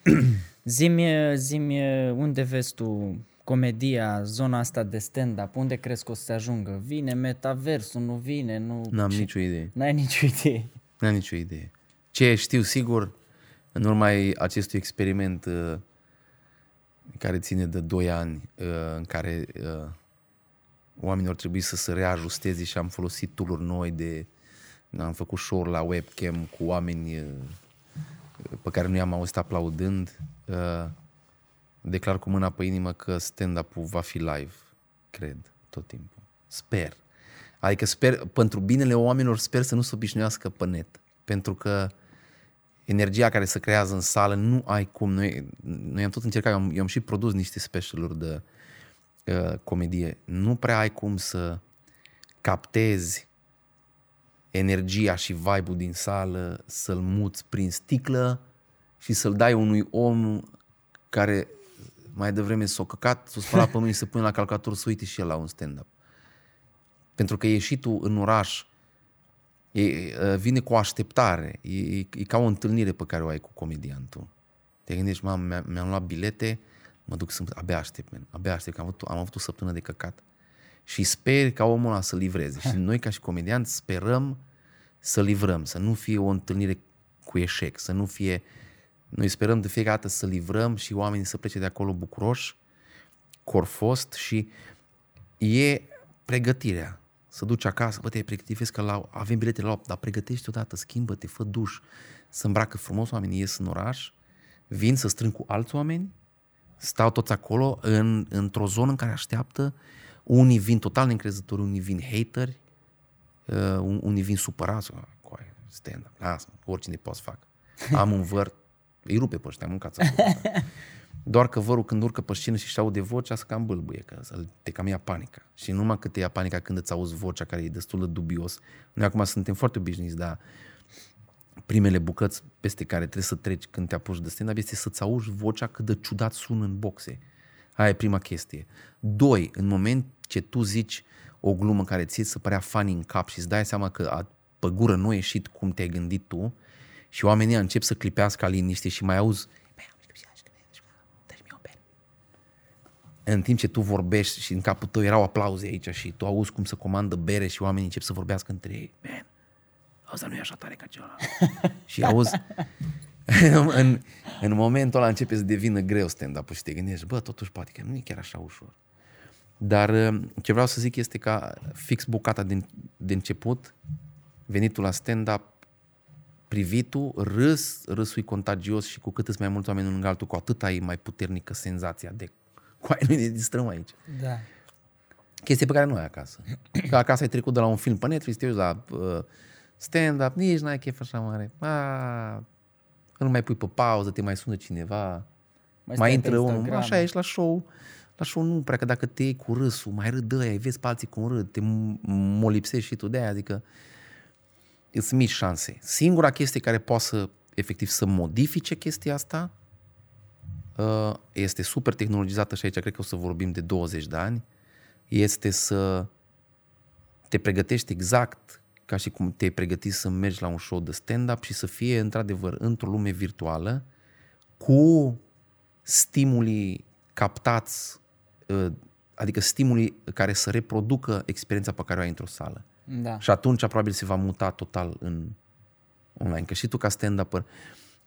Zimi, zimi unde vezi tu comedia, zona asta de stand-up, unde crezi că o să se ajungă? Vine metaversul, nu vine, nu...
N-am
Ce-
nicio idee.
N-ai nicio idee.
N-am nicio idee. Ce știu sigur, în urma acestui experiment uh, care ține de 2 ani, uh, în care uh, oamenii au trebuit să se reajusteze și am folosit tool noi de... Am făcut show la webcam cu oameni uh, pe care nu i-am auzit aplaudând. Uh, declar cu mâna pe inimă că stand-up-ul va fi live, cred, tot timpul. Sper. Adică sper, pentru binele oamenilor, sper să nu se obișnuiască pe net. Pentru că energia care se creează în sală nu ai cum. Noi, noi am tot încercat, eu am, eu am și produs niște specialuri de uh, comedie. Nu prea ai cum să captezi energia și vibe-ul din sală, să-l muți prin sticlă și să-l dai unui om care mai devreme s-o căcat, s-o spălat pe mâini, să pune la calculator să uite și el la un stand-up. Pentru că ieșitul în oraș e, e, vine cu o așteptare. E, e, e ca o întâlnire pe care o ai cu comediantul. Te gândești, mamă, mi-am, mi-am luat bilete, mă duc să abia aștept, man. abia aștept, că am avut, am avut o săptămână de căcat. Și sper ca omul ăla să livreze. Și noi, ca și comedianți, sperăm să livrăm, să nu fie o întâlnire cu eșec, să nu fie... Noi sperăm de fiecare dată să livrăm și oamenii să plece de acolo bucuroși, corfost și e pregătirea. Să duci acasă, bă, te pregătit, vezi că la, avem bilete la 8, dar pregătești odată, schimbă-te, fă duș, să îmbracă frumos, oamenii ies în oraș, vin să strâng cu alți oameni, stau toți acolo în, într-o zonă în care așteaptă, unii vin total neîncrezători, unii vin hateri, uh, unii vin supărați, coaie, stand up, lasă oricine poți să fac. Am un văr, îi rupe pe ăștia, mâncați acolo. Doar că vărul când urcă pe scenă și își aude vocea, să cam bâlbâie, că să te cam ia panica. Și numai că te ia panica când îți auzi vocea, care e destul de dubios. Noi acum suntem foarte obișnuiți, dar primele bucăți peste care trebuie să treci când te apuci de stand-up este să-ți auzi vocea cât de ciudat sună în boxe. Aia e prima chestie. Doi, în moment ce tu zici o glumă care ți să părea funny în cap și îți dai seama că a, pe gură nu a ieșit cum te-ai gândit tu și oamenii încep să clipească liniște și mai auzi în timp ce tu vorbești și în capul tău erau aplauze aici și tu auzi cum se comandă bere și oamenii încep să vorbească între ei, man, ăsta nu e așa tare ca celălalt. și auzi, în, în momentul ăla începe să devină greu stand-up și te gândești, bă, totuși poate că nu e chiar așa ușor. Dar ce vreau să zic este că fix bucata din, de început, venitul la stand-up, privitul, râs, râsul e contagios și cu cât îți mai mulți oameni unul lângă altul, cu atât ai mai puternică senzația de cu noi ne distrăm aici.
Da.
Chestie pe care nu ai acasă. Că acasă ai trecut de la un film pe Netflix, te uiți la uh, stand-up, nici n-ai chef așa mare. A, îl mai pui pe pauză, te mai sună cineva, mai, mai
stai pe
intră unul.
Instagram.
Așa ești la show. La show nu prea, că dacă te iei cu râsul, mai râd de aia, vezi pe alții cum râd, te molipsești și tu de aia, adică îți mici șanse. Singura chestie care poate să, efectiv, să modifice chestia asta uh, este super tehnologizată și aici cred că o să vorbim de 20 de ani, este să te pregătești exact ca și cum te-ai pregătit să mergi la un show de stand-up și să fie într-adevăr într-o lume virtuală cu stimuli captați, uh, adică stimuli care să reproducă experiența pe care o ai într-o sală.
Da.
Și atunci probabil se va muta total în online. Că și tu ca stand-upper,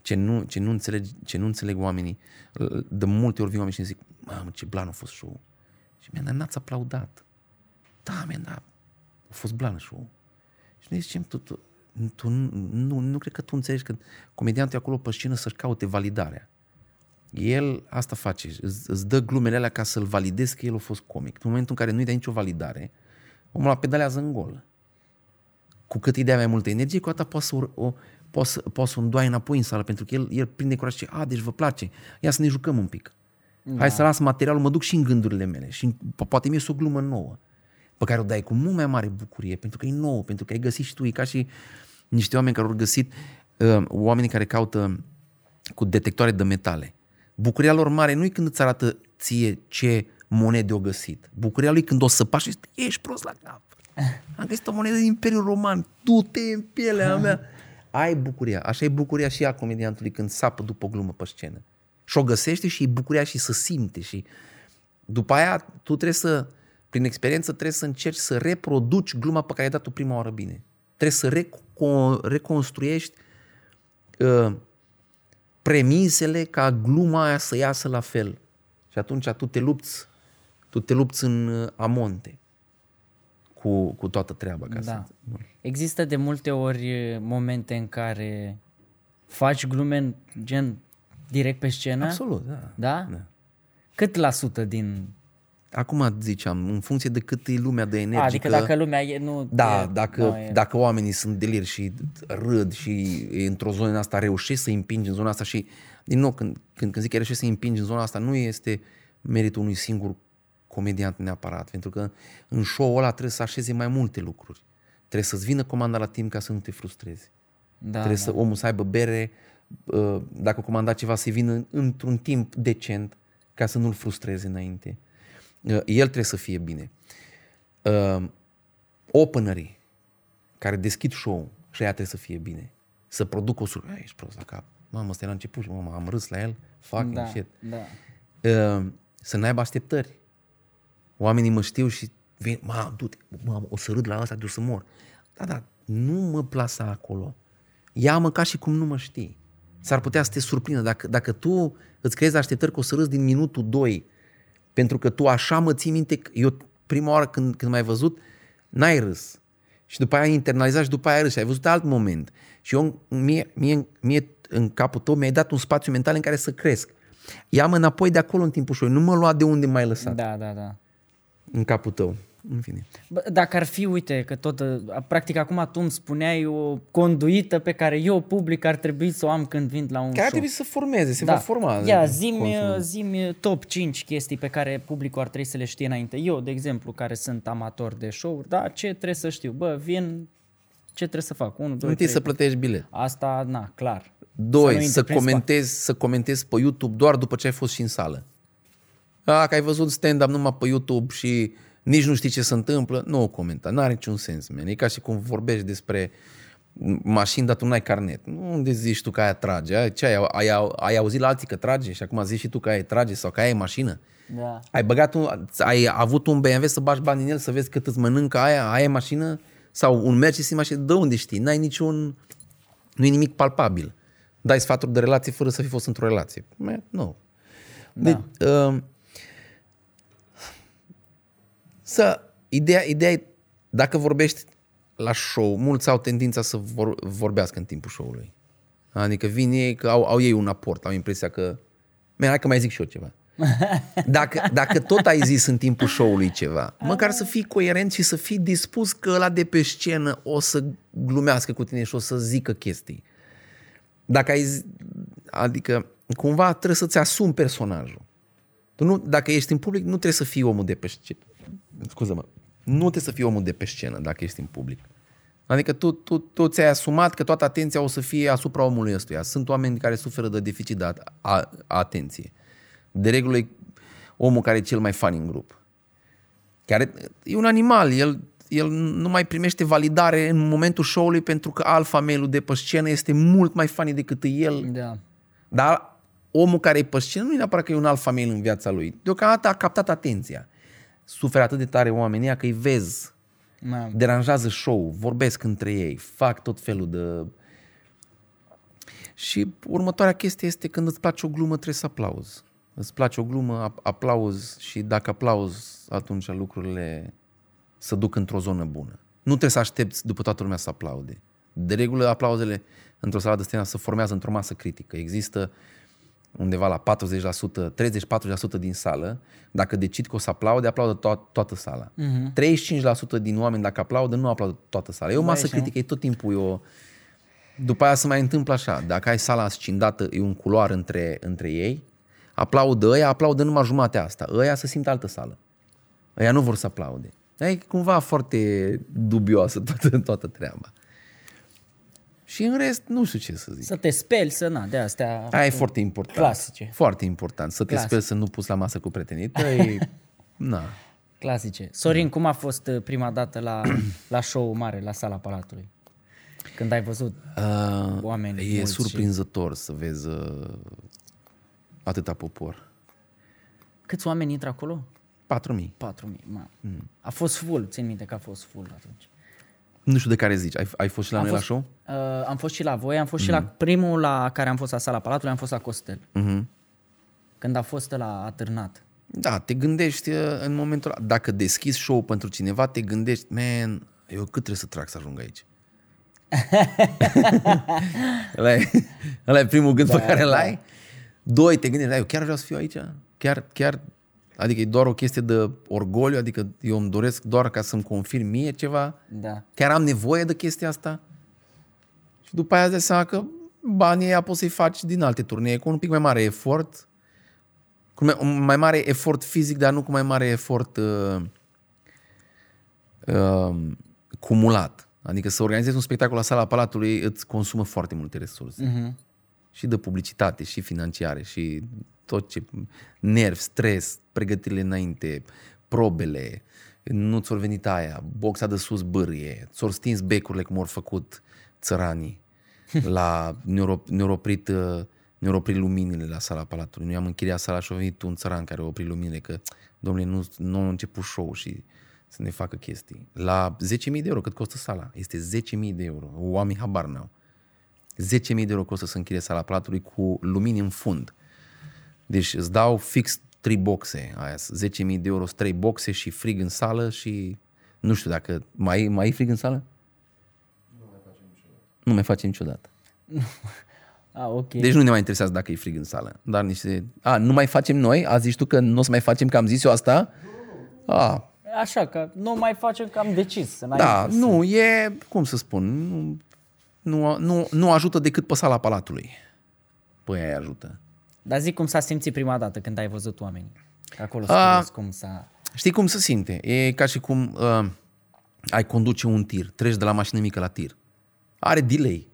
ce nu, ce nu, înțeleg, ce nu înțeleg oamenii, de multe ori vin oameni și îmi zic, mamă, ce blan a fost show Și mi-a dar n-ați aplaudat. Da, mi dar a fost blan show Și noi zicem, tu, tu, tu nu, nu, nu cred că tu înțelegi că comediantul e acolo pe scenă să-și caute validarea. El asta face, îți, îți dă glumele alea ca să-l validezi că el a fost comic. În momentul în care nu-i dai nicio validare, omul la pedalează în gol. Cu cât îi dai mai multă energie, cu atât poți să o, o, poți, să- poți să o îndoai înapoi în sală, pentru că el, el prinde curaj și a, deci vă place, ia să ne jucăm un pic. Da. Hai să las materialul, mă duc și în gândurile mele și po- poate mi o glumă nouă, pe care o dai cu mult mai mare bucurie, pentru că e nouă, pentru că ai găsit și tu, e ca și niște oameni care au găsit, uh, oamenii care caută cu detectoare de metale. Bucuria lor mare nu e când îți arată ție ce monede au găsit. Bucuria lui când o săpa și zice, ești prost la cap. Am găsit o monedă din Imperiul Roman, du-te în pielea mea. Ai bucuria. Așa e bucuria și a comediantului când sapă după o glumă pe scenă. Și o găsește și e bucuria și să simte și După aia, tu trebuie să, prin experiență, trebuie să încerci să reproduci gluma pe care ai dat-o prima oară bine. Trebuie să reco- reconstruiești uh, premisele ca gluma aia să iasă la fel. Și atunci tu te lupți, tu te lupți în uh, amonte cu, cu toată treaba. Ca
Da.
să,
Există de multe ori e, momente în care faci glume în gen direct pe scenă?
Absolut, da.
Da?
Da.
Cât la sută din...
Acum ziceam, în funcție de cât e lumea de energică.
Adică dacă lumea e, nu...
Da,
e,
dacă,
nu, e,
dacă oamenii sunt deliri și râd și într-o zonă în asta reușești să îi împingi în zona asta și, din nou, când, când, când zic că reușești să îi împingi în zona asta, nu este meritul unui singur comediant neapărat, pentru că în show-ul ăla trebuie să așeze mai multe lucruri. Trebuie să-ți vină comanda la timp ca să nu te frustrezi.
da,
trebuie
da.
să omul să aibă bere, uh, dacă comanda ceva să vină într-un timp decent ca să nu-l frustreze înainte. Uh, El trebuie să fie bine. Uh, Openerii care deschid show și aia trebuie să fie bine. Să producă o surpriză. Ești prost la cap. Mamă, ăsta e la început și mamă, am râs la el. Fucking
da,
shit.
da.
Uh, Să n-aibă așteptări. Oamenii mă știu și vin, mă, du-te, mamă, o să râd la asta de o să mor. Da, da, nu mă plasa acolo. Ia-mă ca și cum nu mă știi. S-ar putea să te surprindă. Dacă, dacă tu îți creezi așteptări că o să râzi din minutul 2, pentru că tu așa mă ții minte, că eu prima oară când, când m-ai văzut, n-ai râs. Și după aia ai internalizat și după aia ai râs și ai văzut alt moment. Și eu, mie, mie, mie în capul tău mi-ai dat un spațiu mental în care să cresc. Ia-mă înapoi de acolo în timpul show nu mă lua de unde m-ai lăsat
Da, da, da.
În capul tău. În fine.
Bă, dacă ar fi, uite, că tot, uh, practic acum tu îmi spuneai o conduită pe care eu, public, ar trebui să o am când vin la un
Care ar
show.
trebui să formeze, se va forma.
Ia, zimi,
consumul.
zimi top 5 chestii pe care publicul ar trebui să le știe înainte. Eu, de exemplu, care sunt amator de show da, ce trebuie să știu? Bă, vin, ce trebuie să fac? 1, 2,
Întâi
3.
să plătești bilet.
Asta, na, clar.
Doi,
nu
să,
intri prin
comentezi, să comentezi pe YouTube doar după ce ai fost și în sală. Dacă ai văzut stand-up numai pe YouTube și nici nu știi ce se întâmplă, nu o comenta. Nu are niciun sens, man. E ca și cum vorbești despre mașini, dar tu n-ai carnet. Nu unde zici tu că aia trage? Ai, ce ai, ai, ai auzit la alții că trage și acum zici și tu că aia trage sau că aia e mașină?
Da.
Ai băgat un, ai avut un BMW să bagi bani în el să vezi cât îți mănâncă aia, aia e mașină? Sau un Mercedes e mașină? De unde știi? N-ai niciun... Nu e nimic palpabil. Dai sfaturi de relație fără să fi fost într-o relație. Man, Nu.
Da.
Deci, uh, să, ideea, ideea e, dacă vorbești la show, mulți au tendința să vor, vorbească în timpul show-ului. Adică vin ei, că au, au ei un aport, au impresia că, man, hai că mai zic și eu ceva. Dacă, dacă tot ai zis în timpul show-ului ceva, măcar să fii coerent și să fii dispus că ăla de pe scenă o să glumească cu tine și o să zică chestii. Dacă ai, zi- adică cumva trebuie să-ți asumi personajul. Tu nu, dacă ești în public, nu trebuie să fii omul de pe scenă. Scuză-mă. Nu trebuie să fii omul de pe scenă dacă ești în public. Adică tu, tu, tu ți-ai asumat că toată atenția o să fie asupra omului ăstuia. Sunt oameni care suferă de deficit de a, a, atenție. De regulă e omul care e cel mai funny în grup. Care e un animal, el, el nu mai primește validare în momentul show-ului pentru că alfa male de pe scenă este mult mai funny decât el
Da.
dar omul care e pe scenă nu e neapărat că e un alt familie în viața lui. Deocamdată a captat atenția. Suferă atât de tare oamenii ăia că îi vezi,
Ma,
deranjează show, vorbesc între ei, fac tot felul de... Și următoarea chestie este când îți place o glumă, trebuie să aplauzi. Îți place o glumă, ap- aplauzi și dacă aplauzi, atunci lucrurile să duc într-o zonă bună. Nu trebuie să aștepți după toată lumea să aplaude. De regulă, aplauzele într-o sală de stand se formează într-o masă critică. Există undeva la 40%, 30-40% din sală, dacă decid că o să aplaude, aplaudă to- toată sala.
Mhm.
Uh-huh. 35% din oameni, dacă aplaudă, nu aplaudă toată sala. E o masă
așa.
critică, e tot timpul e o... După aia se mai întâmplă așa, dacă ai sala scindată, e un culoar între, între ei, aplaudă ăia, aplaudă numai jumatea asta. Ăia să simtă altă sală. Ăia nu vor să aplaude. E cumva foarte dubioasă toată, toată treaba. Și în rest, nu știu ce să zic.
să te speli, să na, de astea.
Aia e foarte important.
Clasice.
Foarte important. Să te
Clasic.
speli să nu pus la masă cu prietenii tăi. Na.
Clasice. Sorin, cum a fost uh, prima dată la, la show mare, la sala Palatului? Când ai văzut
Uh,
Oameni
e
mulți
surprinzător să vezi uh, atâta popor.
Câți oameni intră acolo?
4.000.
4.000. Ma. A fost full, țin minte că a fost full atunci.
Nu știu de care zici. Ai, ai fost și la
Am
noi
fost,
la show?
Uh, am fost și la voi, am fost și la primul la care am fost la sala Palatului, am fost la Costel.
Mhm.
Când a fost la atârnat.
Da, te gândești uh, în momentul ăla. Dacă deschizi show pentru cineva, te gândești, man, eu cât trebuie să trag să ajung aici? ăla, e, ăla e primul gând da, pe care îl ai. Doi, te gândești, da, eu chiar vreau să fiu aici? Chiar, chiar, adică e doar o chestie de orgoliu, adică eu îmi doresc doar ca să-mi confirm mie ceva?
Da.
Chiar am nevoie de chestia asta? Și după aia îți dai seama că banii ăia poți să-i faci din alte turnee cu un pic mai mare efort, cu mai, un mai mare efort fizic, dar nu cu mai mare efort uh, uh, cumulat. Adică să organizezi un spectacol la sala Palatului îți consumă foarte multe resurse.
Mhm.
Și de publicitate, și financiare, și tot ce... Nervi, stres, pregătirile înainte, probele, nu ți-or venit aia, boxa de sus bârie, ți-or stins becurile cum au făcut țăranii la ne-au ne oprit, uh, ne oprit luminile la sala Palatului. Noi am închiriat sala și a venit un țăran care a oprit luminile că, domnule, nu, nu a început show și să ne facă chestii. La 10.000 de euro cât costă sala? Este 10.000 de euro. Oamenii habar n-au. 10.000 de euro costă să închirie sala Palatului cu lumini în fund. Deci îți dau fix 3 boxe, aia, 10.000 de euro, 3 boxe și frig în sală și nu știu dacă mai, mai e frig în sală? Nu mai facem niciodată.
A, ok.
Deci nu ne mai interesează dacă e frig în sală. Dar niște... A, nu mai facem noi? A zis tu că nu o să mai facem, că am zis eu asta? A,
Așa că nu mai facem că am decis.
da,
înainte să-
nu, e, cum să spun, nu, nu, nu, nu ajută decât pe sala Palatului. Păi aia ajută.
Dar zic cum s-a simțit prima dată când ai văzut oamenii. Că acolo
A.
spus cum s-a...
Știi cum se simte? E ca și cum uh, ai conduce un tir, treci de la mașină mică la tir. Are delay.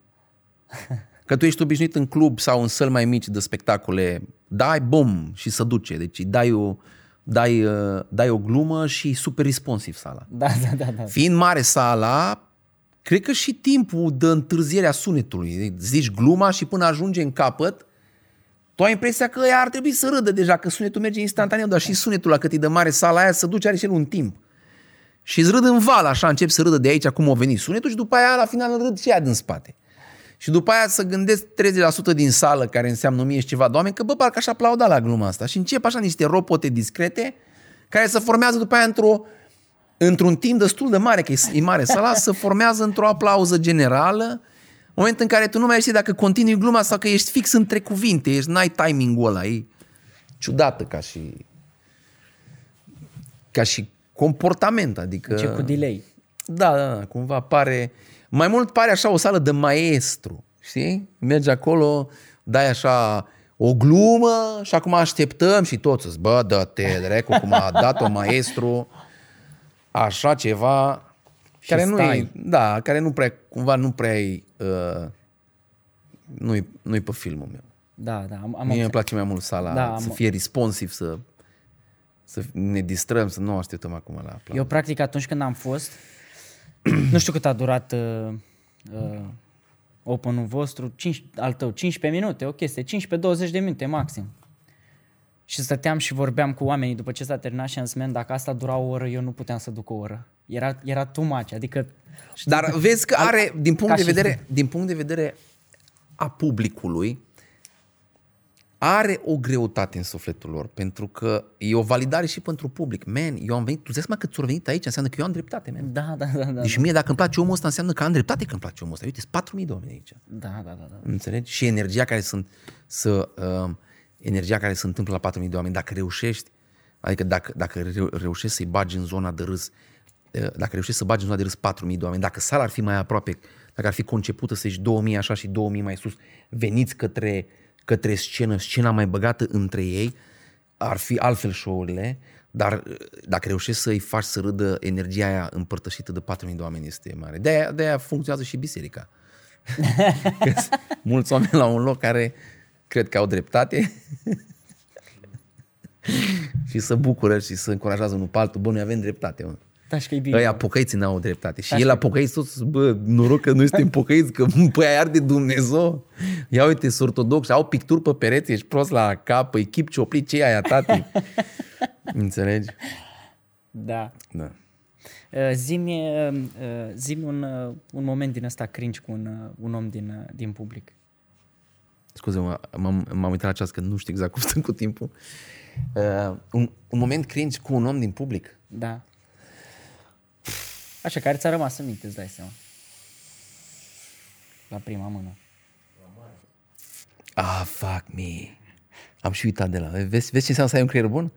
Că tu ești obișnuit în club sau în săli mai mici de spectacole, dai bum și se duce. Deci dai o, dai, uh, dai o glumă și super responsiv sala.
Da, da, da, da.
Fiind mare sala, cred că și timpul de întârziere a sunetului. Zici gluma și până ajunge în capăt, tu ai impresia că ea ar trebui să râdă deja, că sunetul merge instantaneu, dar și sunetul la cât e de mare sala aia să duce are și el un timp. Și îți râd în val, așa, încep să râdă de aici cum a venit sunetul și după aia la final râd și ea din spate. Și după aia să gândesc 30% din sală, care înseamnă mie și ceva de oameni, că bă, parcă aș aplauda la gluma asta. Și încep așa niște ropote discrete, care se formează după aia într-o, într-un timp destul de mare, că e e mare sala, se formează într-o aplauză generală, moment în care tu nu mai știi dacă continui gluma sau că ești fix între cuvinte, ești, n-ai timing-ul ăla, e ciudată ca și ca și comportament, adică...
Ce cu delay.
Da, da, da, cumva pare... Mai mult pare așa o sală de maestru, știi? Mergi acolo, dai așa o glumă și acum așteptăm și toți îți, bă, dă-te, dracu, cum a dat-o maestru, așa ceva,
Și
care nu e,
stai.
da, care nu prea, cumva nu prea e, uh, nu-i, nu-i pe filmul meu.
Da, da. Am, am
Mie îmi
observat.
place mai mult sala,
Da,
să
am-
fie responsiv, să, să ne distrăm, să nu așteptăm acum la aplauz.
Eu, practic, atunci când am fost, nu știu cât a durat uh, uh, open-ul vostru, 5, al tău, 15 minute, o chestie, 15-20 de minute maxim. Și stăteam și vorbeam cu oamenii după ce s-a terminat și am zis, "Man, dacă asta dura o oră, eu nu puteam să duc o oră. Era, era too much, adică...
Dar vezi că are, din punct,
ca
de
și-
vedere, din punct de vedere a publicului, are o greutate în sufletul lor, pentru că e o validare și pentru public. Man, eu am venit, tu zici că ți-au venit aici, înseamnă că eu am dreptate, man.
Da, da, da, da.
Deci mie dacă îmi place omul ăsta, înseamnă că am dreptate că îmi place omul ăsta. Uite, sunt 4.000 de oameni aici.
Da, da, da, da.
Înțelegi? Și energia care sunt, să, uh, energia care se întâmplă la 4.000 de oameni, dacă reușești, adică dacă, dacă reu- reușești să-i bagi în zona de râs, uh, dacă reușești să bagi în zona de râs 4.000 de oameni, dacă sala ar fi mai aproape, dacă ar fi concepută să ești 2.000 așa și 2.000 mai sus, veniți către, către scenă, scena mai băgată între ei, ar fi altfel show-urile, dar uh, dacă reușești să-i faci să râdă energia aia împărtășită de 4.000 de oameni este mare. De-aia, de-aia funcționează și biserica. Că sunt mulți oameni la un loc care cred că au dreptate și să bucură și să încurajează unul pe altul. Bă, noi avem dreptate, mă.
Da, și că e bine.
Ăia pocăiții n-au dreptate. Și el la pocăiți toți, bă, noroc că noi suntem pocăiți, că pe aia arde Dumnezeu. Ia uite, sunt ortodoxi, au picturi pe pereți, ești prost la cap, îi chip cioplit, ce e aia, tati? Înțelegi?
Da.
Da.
Uh, Zi-mi, uh, uh, zi-mi un, uh, un moment din ăsta cringe cu un, uh, un om din, uh, din public.
Scuze, mă, m-am, m-am uitat la ceas că nu știu exact cum stăm cu timpul. Uh, un, un moment cringe cu un om din public.
Da. Așa, care ți-a rămas în minte, îți dai seama. La prima mână.
Ah, fuck me. Am și uitat de la... Vezi, vezi ce înseamnă să ai un creier bun?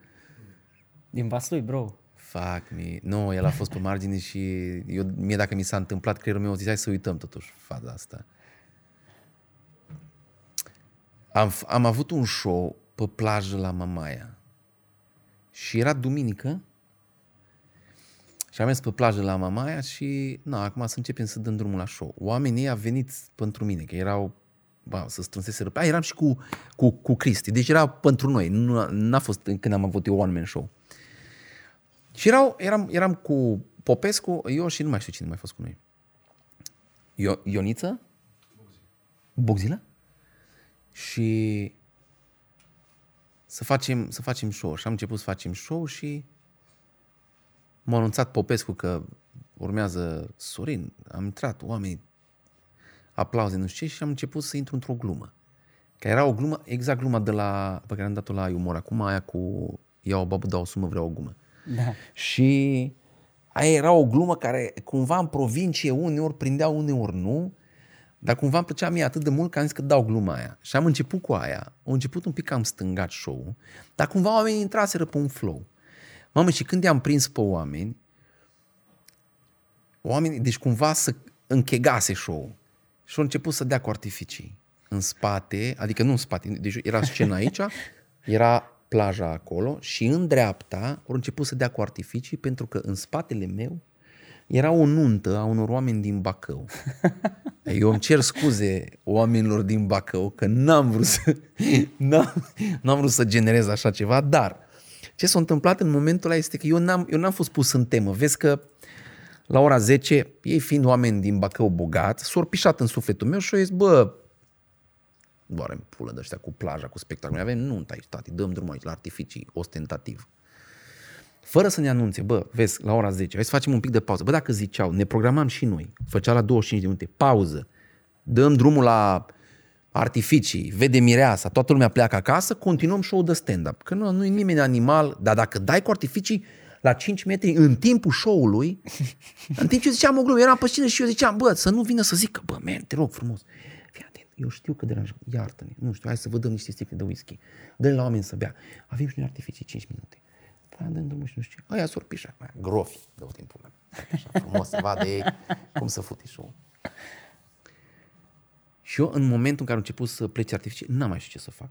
Din Vaslui, bro.
Fuck me. Nu, el a fost pe margine și eu, mie dacă mi s-a întâmplat creierul meu, zis, hai să uităm totuși faza asta. Am, f- am avut un show pe plajă la Mamaia. Și era duminică. Și am mers pe plajă la Mamaia și, na, acum să începem să dăm drumul la show. Oamenii au venit pentru mine, că erau, ba, să strânseseră. A, eram și cu, cu, cu Cristi, deci era pentru noi. Nu, n-a fost când am avut eu one-man show. Și erau, eram, eram cu Popescu, eu și nu mai știu cine mai a fost cu noi. Io, Ioniță? Bogzila? Și să facem, să facem show. Și am început să facem show și m-a anunțat Popescu că urmează Sorin. Am intrat, oamenii aplauze, nu știu ce, și am început să intru într-o glumă. Că era o glumă, exact gluma de la, pe care am dat-o la Iumor. Acum aia cu iau o babă, dau o sumă, vreau o gumă.
Da.
Și aia era o glumă care cumva în provincie uneori prindea, uneori nu, dar cumva îmi plăcea mie atât de mult că am zis că dau gluma aia. Și am început cu aia. Am început un pic cam stângat show dar cumva oamenii intraseră pe un flow. Mamă, și când i-am prins pe oameni, oamenii, deci cumva să închegase show Și au început să dea cu artificii în spate, adică nu în spate, deci era scena aici, era plaja acolo și în dreapta au început să dea cu artificii pentru că în spatele meu era o nuntă a unor oameni din Bacău. Eu îmi cer scuze oamenilor din Bacău că n-am vrut să, n-am, n-am vrut să generez așa ceva, dar ce s-a întâmplat în momentul ăla este că eu n-am, eu n-am fost pus în temă. Vezi că la ora 10, ei fiind oameni din Bacău bogați, s-au pișat în sufletul meu și au zis, bă, doar în pulă de ăștia cu plaja, cu spectacol. Noi avem nuntă aici, tati, dăm drumul aici la artificii, ostentativ. Fără să ne anunțe, bă, vezi, la ora 10, hai să facem un pic de pauză. Bă, dacă ziceau, ne programam și noi, făcea la 25 de minute, pauză, dăm drumul la artificii, vede mireasa, toată lumea pleacă acasă, continuăm show de stand-up. Că nu, nu e nimeni animal, dar dacă dai cu artificii la 5 metri în timpul show-ului, în timp ce eu ziceam o glumă, eram pe scenă și eu ziceam, bă, să nu vină să zică, bă, man, te rog frumos, fii atent, eu știu că deranjăm, iartă-ne, nu știu, hai să vă dăm niște sticle de whisky, dă la oameni să bea, avem și noi artificii 5 minute. Da, dăm drumul și nu știu ce. Aia s-or pișa, grofi, dă timpul meu. Așa, frumos să vadă ei cum să fute show și eu, în momentul în care am început să plece artificii, n-am mai știu ce să fac.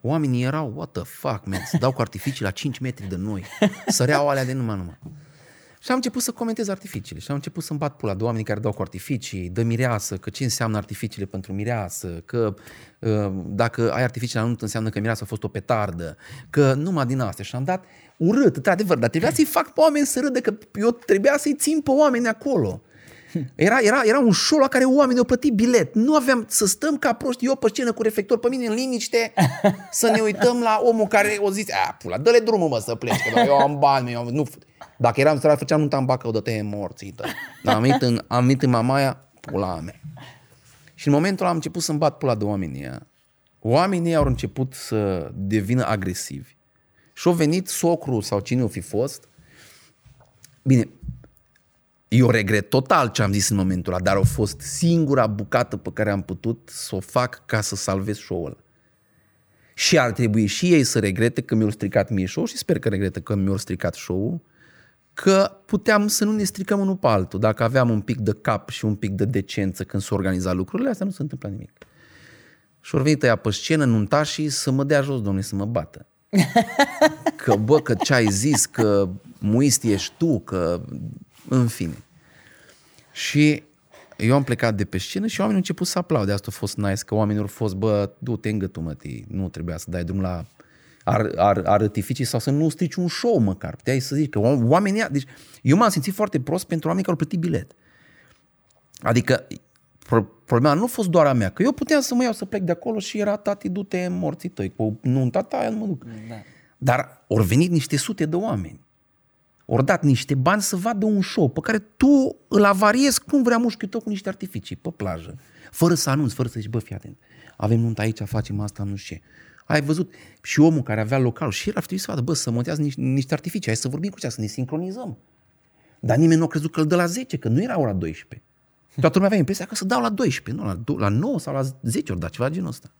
Oamenii erau, what the fuck, man, să dau cu artificii la 5 metri de noi. Săreau alea de numai numai. Și am început să comentez artificiile și am început să-mi bat pula de oameni care dau cu artificii, de mireasă, că ce înseamnă artificiile pentru mireasă, că uh, dacă ai artificii la nuntă înseamnă că mireasă a fost o petardă, că numai din astea. Și am dat urât, într-adevăr, dar trebuia să-i fac pe oameni să râdă, că eu trebuia să-i țin pe oameni acolo. Era, era, era un show la care oamenii au plătit bilet. Nu aveam să stăm ca proști, eu pe scenă cu reflector pe mine în liniște, să ne uităm la omul care o zis, a, pula, dă-le drumul mă să pleci, că eu am bani, eu am... nu, dacă eram să făceam nunta în Bacău, dă-te morții tăi. Dar am venit în, am venit în Mamaia, pula mea. Și în momentul ăla am început să-mi bat pula de oamenii ăia. Oamenii au început să devină agresivi. Și au venit socru sau cine o fi fost. Bine, eu regret total ce am zis în momentul ăla, dar a fost singura bucată pe care am putut să o fac ca să salvez show-ul ăla. Și ar trebui și ei să regrete că mi-au stricat mie show și sper că regretă că mi-au stricat show că puteam să nu ne stricăm unul pe altul. Dacă aveam un pic de cap și un pic de decență când se organiza lucrurile, astea nu se întâmplă nimic. Și ori venit ăia pe scenă, nuntașii, să mă dea jos, domnule, să mă bată. Că, bă, că ce ai zis, că muist ești tu, că în fine. Și eu am plecat de pe scenă și oamenii au început să aplaude. Asta a fost nice, că oamenii au fost, bă, du-te în gâtul, mă, nu trebuia să dai drum la ar, ar, artificii sau să nu strici un show măcar. Puteai să zici că oamenii... Deci eu m-am simțit foarte prost pentru oamenii care au plătit bilet. Adică pro- problema nu a fost doar a mea, că eu puteam să mă iau să plec de acolo și era tati, du-te morții tăi, cu nunta ta, nu mă duc.
Da.
Dar au venit niște sute de oameni. Ori dat niște bani să vadă un show pe care tu îl avariezi cum vrea mușchiul tău cu niște artificii pe plajă. Fără să anunți, fără să zici, bă, fii atent, avem nunta aici, facem asta, nu știu ce. Ai văzut? Și omul care avea local și el ar trebui să vadă, bă, să montează niște, niște artificii, hai să vorbim cu cea, să ne sincronizăm. Dar nimeni nu a crezut că îl dă la 10, că nu era ora 12. Toată lumea avea impresia că să dau la 12, nu, la, do- la 9 sau la 10 ori, da, ceva genul ăsta.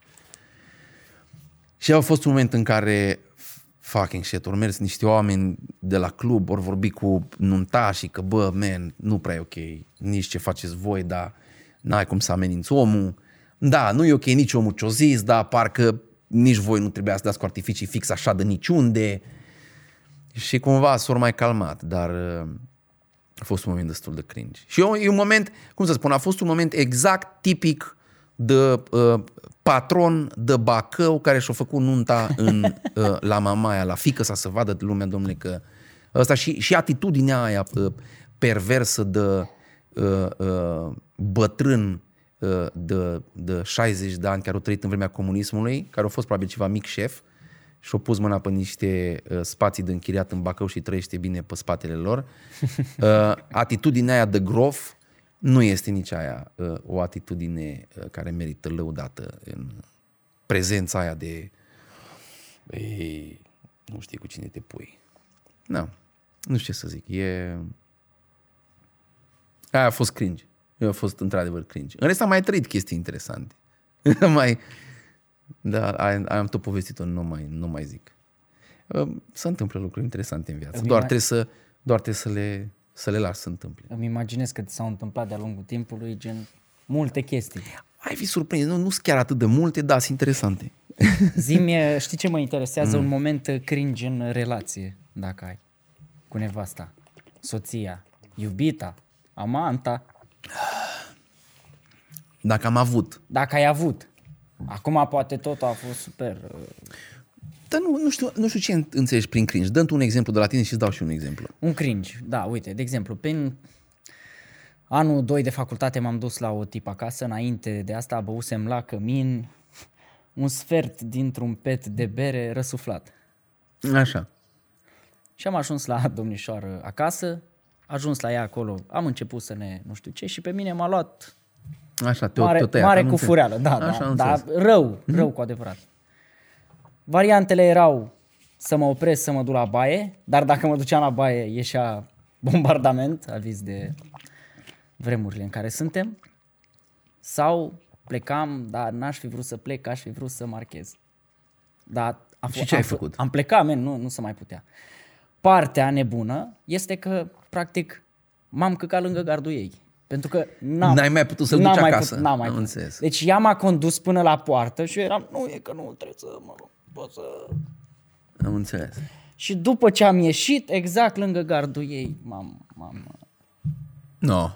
Și a fost un moment în care fucking shit, ori mers niște oameni de la club, ori vorbi cu nuntașii că bă, man, nu prea e ok, nici ce faceți voi, dar n-ai cum să ameninți omul. Da, nu e ok nici omul ce-o zis, dar parcă nici voi nu trebuia să dați cu artificii fix așa de niciunde. Și cumva s-au mai calmat, dar uh, a fost un moment destul de cringe. Și eu, e un moment, cum să spun, a fost un moment exact tipic de uh, patron de Bacău care și-a făcut nunta în, uh, la mamaia, la fică sa să vadă lumea, domnule, că ăsta și, și atitudinea aia uh, perversă de uh, uh, bătrân uh, de, de 60 de ani care au trăit în vremea comunismului, care a fost probabil ceva mic șef și-au pus mâna pe niște uh, spații de închiriat în Bacău și trăiește bine pe spatele lor. Uh, atitudinea aia de grof nu este nici aia uh, o atitudine uh, care merită lăudată în prezența aia de ei, nu știi cu cine te pui. Nu, nu știu ce să zic. E... Aia a fost cringe. Eu a fost într-adevăr cringe. În rest am mai trăit chestii interesante. mai... Da, aia, aia am tot povestit-o, nu mai, nu mai zic. Uh, Se întâmplă lucruri interesante în viață.
Îmi
Doar
ima-
trebuie să, doar trebuie să le, să le lași să întâmple.
Îmi imaginez că ți s-au întâmplat de-a lungul timpului, gen multe chestii.
Ai fi surprins, nu, nu sunt chiar atât de multe, dar sunt interesante.
Zi-mi, știi ce mă interesează? Un moment cringe în relație, dacă ai, cu nevasta, soția, iubita, amanta,
Dacă am avut.
dacă ai avut. Acum poate totul a fost super. uh,
Dar nu, nu, știu, nu știu ce înțelegi prin cringe. Dă un exemplu de la tine și îți dau și un exemplu.
Un cringe, da, uite, de exemplu, prin anul 2 de facultate m-am dus la o tip acasă, înainte de asta băusem la cămin un sfert dintr-un pet de bere răsuflat.
Așa.
Și am ajuns la domnișoară acasă, ajuns la ea acolo, am început să ne nu știu ce și pe mine m-a luat
Așa, te
mare,
te-o tăiat,
mare
am
cu
înțeles.
fureală, da,
Așa,
da,
am
da,
înțeles.
rău, rău cu adevărat. Variantele erau să mă opresc să mă duc la baie, dar dacă mă duceam la baie ieșea bombardament, aviz de vremurile în care suntem, sau plecam, dar n-aș fi vrut să plec, aș fi vrut să marchez. Dar a
Și
f-
ce ai
am f-
făcut?
Am plecat, men, nu, nu se mai putea. Partea nebună este că, practic, m-am căcat lângă gardul ei. Pentru că n-am,
N-ai mai putut să-l
n-am
duci
mai
acasă.
Putut, n-am mai
Am
putut.
înțeles.
Deci ea m-a condus până la poartă și eu eram, nu, e că nu, trebuie să mă pot să...
Am înțeles.
Și după ce am ieșit, exact lângă gardul ei, m-am, m-am
No.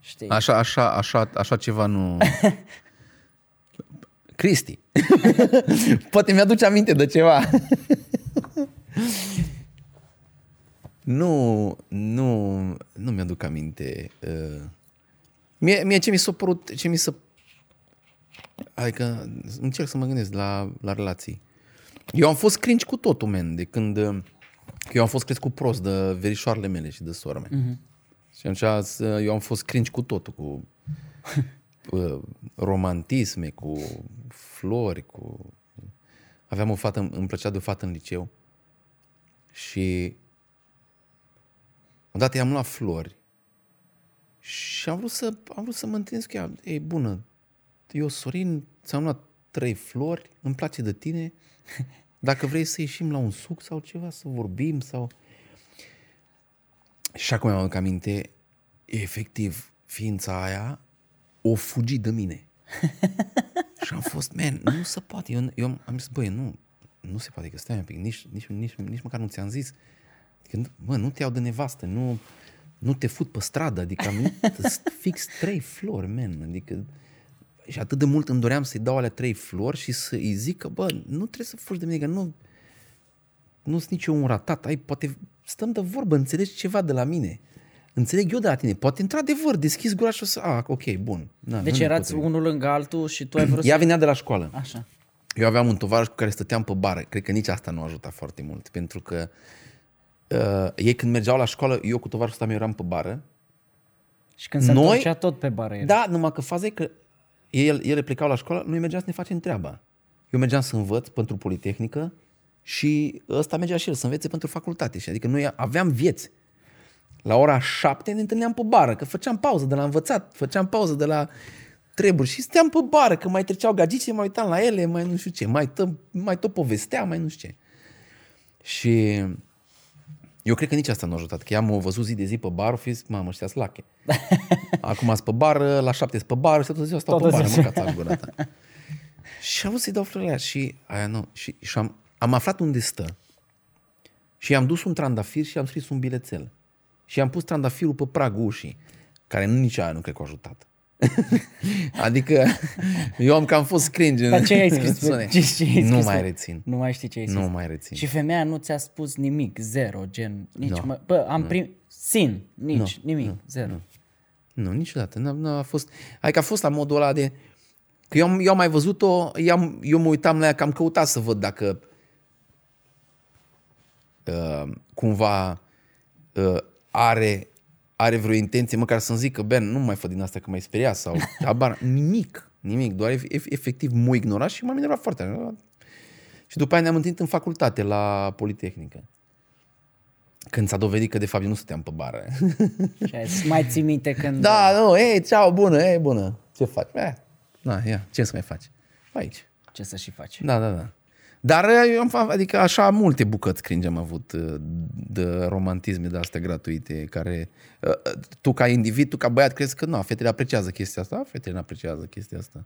știi?
Așa, așa, așa, așa ceva nu... Cristi. Poate mi-aduce aminte de ceva. nu, nu, nu mi-aduc aminte. Uh, Mie, mie ce mi s-a părut, ce mi s-a... Adică încerc să mă gândesc la, la relații. Eu am fost cringe cu totul, men, de când... uh, Eu am fost crescut prost de verișoarele mele și de sora mea.
Mhm.
Și atunci să- eu am fost cringe cu totul, cu uh, romantisme, cu flori, cu... Aveam o fată, îmi plăcea de o fată în liceu și odată i-am luat flori și am vrut să, am vrut să mă întâlnesc cu ea. E bună, eu, Sorin, ți-am luat trei flori, îmi place de tine, dacă vrei să ieșim la un suc sau ceva, să vorbim sau... Și acum mi-am aminte, efectiv, ființa aia o fugi de mine. și am fost, man, nu se poate. Eu, eu am zis, băi, nu, nu se poate că stai un pic, nici, nici, nici, nici măcar nu ți-am zis. Adică, nu- mă, nu te iau de nevastă, nu, nu te fut pe stradă, adică am venit fix trei flori, man, adică și atât de mult îmi doream să-i dau alea trei flori și să-i zic că, bă, nu trebuie să fugi de mine, că nu, nu sunt nici eu un ratat, ai, poate stăm de vorbă, înțelegi ceva de la mine. înțeleg eu de la tine. Poate într-adevăr deschizi gura și o să... Ah, ok, bun. Da,
Deci
nu-i
erați
potrivit.
unul lângă altul și tu ai vrut
Ea
să...
venea de la școală.
Așa.
Eu aveam un tovarăș cu care stăteam pe bară. Cred că nici asta nu ajuta foarte mult. Pentru că uh, ei când mergeau la școală, eu cu tovarășul ăsta meu eram pe bară.
Și când se
Noi-
întorcea tot pe bară el.
Da, numai că faza e că el, ele plecau la școală, noi mergeam să ne facem treaba. Eu mergeam să învăț pentru Politehnică și ăsta mergea și el să învețe pentru facultate. Și adică noi aveam vieți. La ora șapte ne întâlneam pe bară, că făceam pauză de la învățat, făceam pauză de la treburi și steam pe bară, că mai treceau gagice, mai uitam la ele, mai nu știu ce, mai, tă, mai tot povesteam, mai nu știu ce. Și eu cred că nici asta nu a ajutat, că ea m-a văzut zi de zi pe bar, fi zis, mamă, ăștia slache. Acum sunt pe bară, la șapte sunt pe bară și toată ziua stau
Toată
pe bară,
ziua.
mâncați gura ta. și am vrut să-i dau florile aia și aia nu. Și, și am, am aflat unde stă. Și i-am dus un trandafir și am scris un bilețel. Și am pus trandafirul pe pragul ușii, care nu nici aia nu cred că a ajutat. adică eu am cam fost cringe. în-
Dar ce ai scris?
Sune.
Ce, ce ai
Nu
scris
mai
tu?
rețin.
Nu mai știi ce ai scris.
Nu mai rețin.
Și femeia nu ți-a spus nimic, zero, gen, nici
Nu.
mă, bă, am prim, sin, nici, nimic, zero.
Nu, niciodată. Nu, nu a fost... Adică a fost la modul ăla de... Că eu am, eu am mai văzut-o, eu, am, eu mă uitam la ea, că am căutat să văd dacă uh, cumva uh, are, are vreo intenție, măcar să-mi zică, Ben, nu mai fă din asta că m-ai speriat sau abar, nimic, nimic, doar ef- ef- efectiv m-a ignorat și m-am enervat foarte tare. Și după aia ne-am întâlnit în facultate, la Politehnică. Când s-a dovedit că de fapt eu nu stăteam pe bară.
Și ai zis, mai ții minte când...
Da, nu, ei, ceau, bună, ei, bună. Ce faci? Eh, na, ia, ce să mai faci? Aici.
Ce să și faci?
Da, da, da. Dar eu am, fa- adică așa multe bucăți cringe am avut uh, de romantisme de astea gratuite care uh, uh, tu ca individ, tu ca băiat crezi că nu, fetele apreciază chestia asta, fetele nu apreciază chestia asta.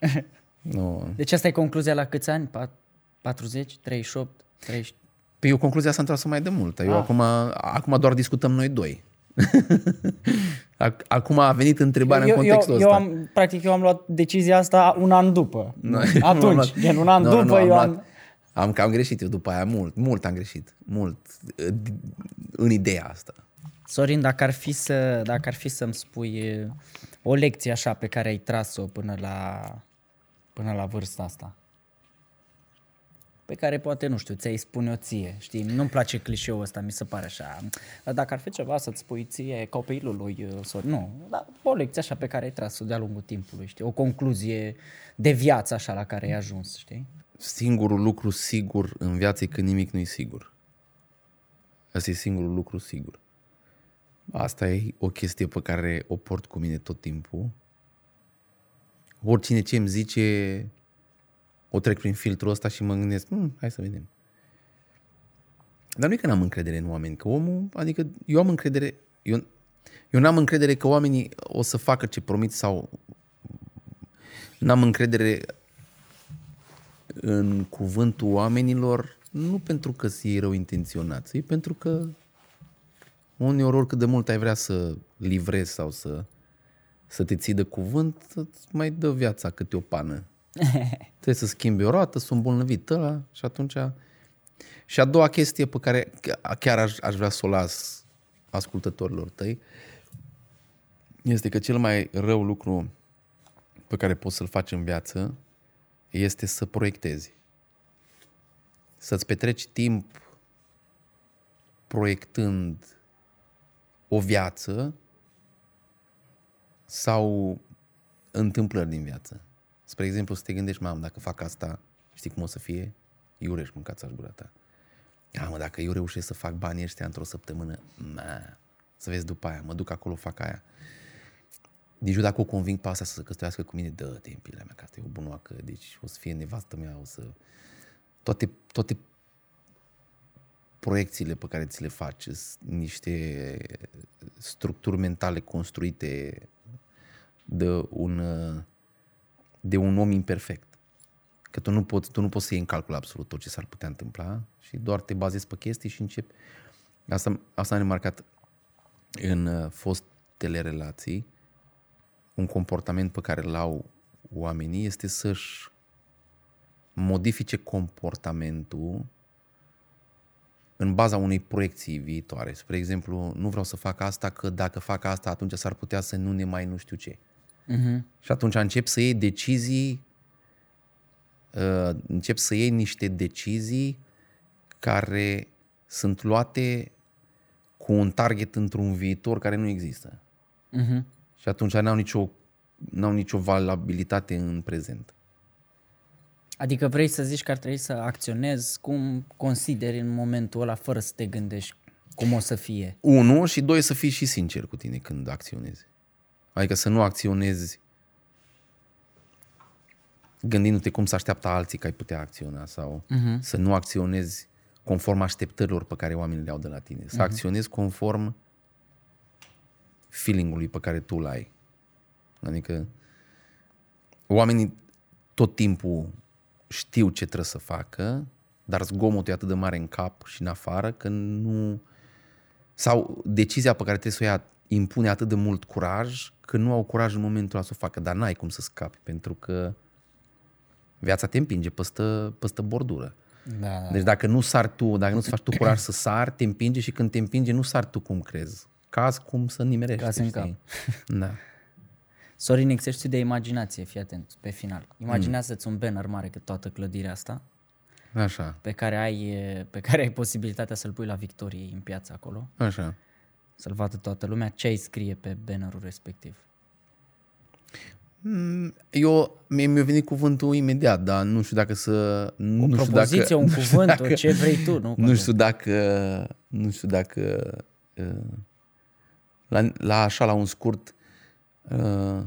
nu.
Deci asta e concluzia la câți ani? Pat- 40, 38, 30?
Păi eu concluzia asta am tras mai de mult. Eu acum, acum doar discutăm noi doi. Ac- acum a venit întrebarea
eu,
în contextul
eu,
ăsta.
eu am, practic, eu am luat decizia asta un an după.
Nu,
Atunci,
nu am luat-
gen un an
Nu,
după,
nu, am
eu am...
luat- Am cam greșit eu după aia, mult, mult am greșit, mult uh, în ideea asta.
Sorin, dacă ar fi, să, dacă ar fi să-mi spui e, o lecție așa pe care ai tras-o până la, până la vârsta asta, pe care poate, nu știu, ți-ai spune o ție, știi? Nu-mi place clișeul ăsta, mi se pare așa. Dar dacă ar fi ceva să-ți spui ție copilului, uh, Sorin, nu, dar o lecție așa pe care ai tras-o de-a lungul timpului, știi? O concluzie de viață așa la care ai ajuns, știi?
Singurul lucru sigur în viață e că nimic nu e sigur. Asta e singurul lucru sigur. Asta e o chestie pe care o port cu mine tot timpul. Oricine ce îmi zice, o trec prin filtrul ăsta și mă gândesc, hm, hai să vedem. Dar nu e că n-am încredere în oameni, că omul, adică eu am încredere, eu, eu n-am încredere că oamenii o să facă ce promit sau n-am încredere în cuvântul oamenilor, nu pentru că sunt rău intenționați, e pentru că uneori oricât de mult ai vrea să livrezi sau să, să te ții de cuvânt, îți mai dă viața câte o pană. Trebuie să schimbi o roată, sunt îmbolnăvit ăla și atunci... Și a doua chestie pe care chiar aș, aș vrea să o las ascultătorilor tăi este că cel mai rău lucru pe care poți să-l faci în viață este să proiectezi. Să-ți petreci timp proiectând o viață sau întâmplări din viață. Spre exemplu, să te gândești, mamă, dacă fac asta, știi cum o să fie? Iureș, mâncați aș gura ta. Ia, mă, dacă eu reușesc să fac banii ăștia într-o săptămână, na, să vezi după aia, mă duc acolo, fac aia. Deci eu dacă o conving pe asta să se căsătorească cu mine, dă-te în pilea mea, că asta e o bunoacă, deci o să fie nevastă mea, o să... Toate, toate proiecțiile pe care ți le faci, sunt niște structuri mentale construite de un, de un om imperfect. Că tu nu, poți, tu nu poți să iei în calcul absolut tot ce s-ar putea întâmpla și doar te bazezi pe chestii și începi. Asta, asta am remarcat în uh, fostele relații. Un comportament pe care îl au oamenii este să-și modifice comportamentul în baza unei proiecții viitoare. Spre exemplu, nu vreau să fac asta, că dacă fac asta, atunci s-ar putea să nu ne mai nu știu ce.
Uh-huh.
Și atunci încep să iei decizii, uh, încep să iei niște decizii care sunt luate cu un target într-un viitor care nu există.
Uh-huh.
Și atunci n-au nicio, n-au nicio valabilitate în prezent.
Adică vrei să zici că ar trebui să acționezi cum consideri în momentul ăla fără să te gândești cum o să fie.
Unu și doi, să fii și sincer cu tine când acționezi. Adică să nu acționezi gândindu-te cum să așteaptă alții că ai putea acționa sau uh-huh. să nu acționezi conform așteptărilor pe care oamenii le au de la tine. Să uh-huh. acționezi conform feelingului pe care tu îl ai. Adică oamenii tot timpul știu ce trebuie să facă, dar zgomotul e atât de mare în cap și în afară că nu... Sau decizia pe care trebuie să o ia impune atât de mult curaj că nu au curaj în momentul ăla să o facă, dar n-ai cum să scapi, pentru că viața te împinge păstă, păstă bordură.
Da, da.
Deci dacă nu sari tu, dacă nu-ți faci tu curaj să sari, te împinge și când te împinge nu sari tu cum crezi. Caz cum să nimerești.
Caz în
știi? Da.
Sorin, exercițiu de imaginație, fii atent, pe final. Imaginează-ți un banner mare cât toată clădirea asta,
Așa,
pe care ai, pe care ai posibilitatea să-l pui la Victoriei în piață acolo,
așa.
Să-l vadă toată lumea, ce ai scrie pe bannerul respectiv.
Eu, mie mi-a venit cuvântul imediat, dar nu știu dacă să...
O
nu știu
propoziție,
dacă,
un
nu știu
cuvânt,
dacă,
o ce vrei tu, nu?
Nu știu dacă... Nu știu dacă... uh, La, la așa, la un scurt... uh,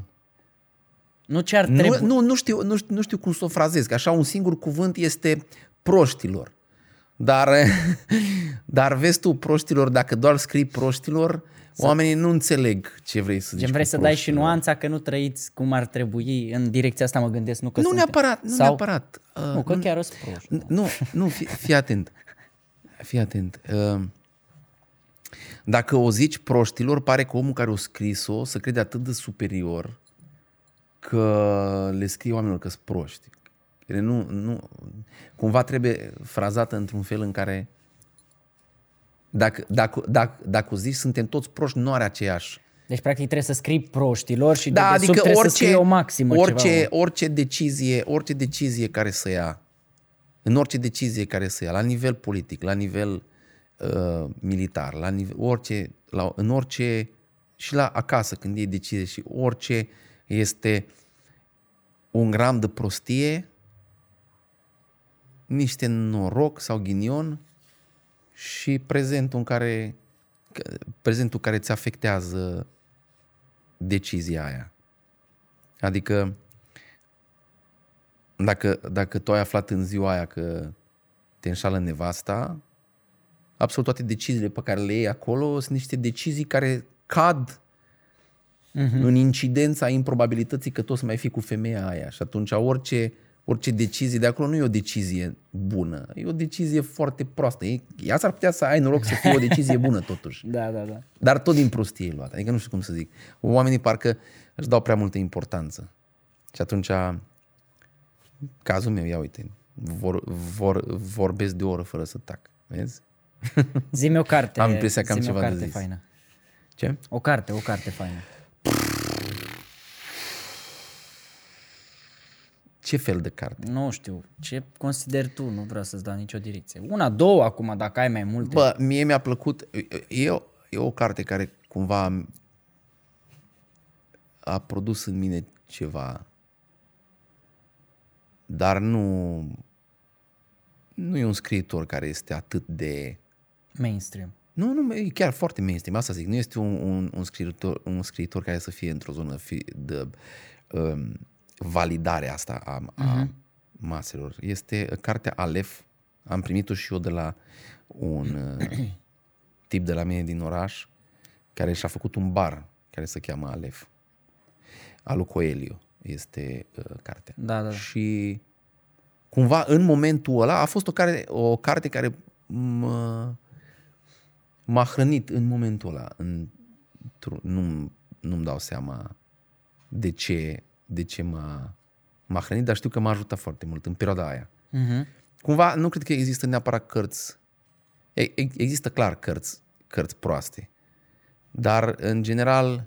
Nu ce ar trebui.
Nu, nu, nu, știu, nu, știu, nu știu cum să o frazez, că așa un singur cuvânt este proștilor. Dar, dar vezi tu, proștilor, dacă doar scrii proștilor, oamenii nu înțeleg ce vrei să zici.
Gen vrei
cu
să dai și
proștilor.
nuanța că nu trăiți cum ar trebui, în direcția asta mă gândesc, nu că
Nu
suntem.
neapărat, nu
Sau,
neapărat. Uh,
Nu, că chiar sunt proști.
N- Nu, nu, fii, fii atent. Fii atent. Uh, Dacă o zici proștilor, pare că omul care o scris-o să crede atât de superior că le scrie oamenilor că sunt proști. Ele nu, nu, cumva trebuie frazată într-un fel în care dacă, dacă, dacă, dacă o zici suntem toți proști, nu are aceeași
Deci, practic, trebuie să scrii proștilor și
da,
de desubt
adică
trebuie
orice,
să scrii o maximă
orice,
ceva.
orice decizie, orice decizie care să ia, în orice decizie care să ia, la nivel politic, la nivel uh, militar, la nivel, orice, la, în orice, și la acasă când iei decizie și orice este un gram de prostie, niște noroc sau ghinion și prezentul în care prezentul care îți afectează decizia aia. Adică dacă, dacă tu ai aflat în ziua aia că te înșală nevasta, absolut toate deciziile pe care le iei acolo sunt niște decizii care cad uh-huh. în incidența improbabilității că tu o să mai fii cu femeia aia. Și atunci orice, orice decizie de acolo nu e o decizie bună, e o decizie foarte proastă. E- Ea s-ar putea să ai noroc să fie o decizie bună totuși.
Da, da, da.
Dar tot din prostie e luat. Adică nu știu cum să zic. Oamenii parcă își dau prea multă importanță. Și atunci, cazul meu, ia uite, vor, vor, vorbesc de o oră fără să tac. Vezi?
Zi-mi o carte.
Am impresia că am
zi-mi o
ceva de
carte
zis.
faină.
Ce?
O carte, o carte faină.
Ce fel de carte?
Nu știu, ce consideri tu, nu vreau să-ți dau nicio direcție. Una, două acum, dacă ai mai multe.
Bă, mie mi-a plăcut, e o, e o carte care cumva a produs în mine ceva, dar nu, nu e un scriitor care este atât de
Mainstream.
Nu, nu, e chiar foarte mainstream, asta zic. Nu este un, un, un, scriitor, un scriitor care să fie într-o zonă fi, de um, validare asta a, a uh-huh. maselor. Este cartea Alef. Am primit-o și eu de la un uh, tip de la mine din oraș care și-a făcut un bar care se cheamă Alef. Alu Coelho este uh, cartea.
Da, da, da.
Și cumva în momentul ăla a fost o, care, o carte care mă, m-a hrănit în momentul ăla. În, nu, nu-mi dau seama de ce, de ce m-a, m-a hrănit, dar știu că m-a ajutat foarte mult în perioada aia.
Uh-huh.
Cumva nu cred că există neapărat cărți. E- e- Există clar cărți, cărți proaste. Dar, în general,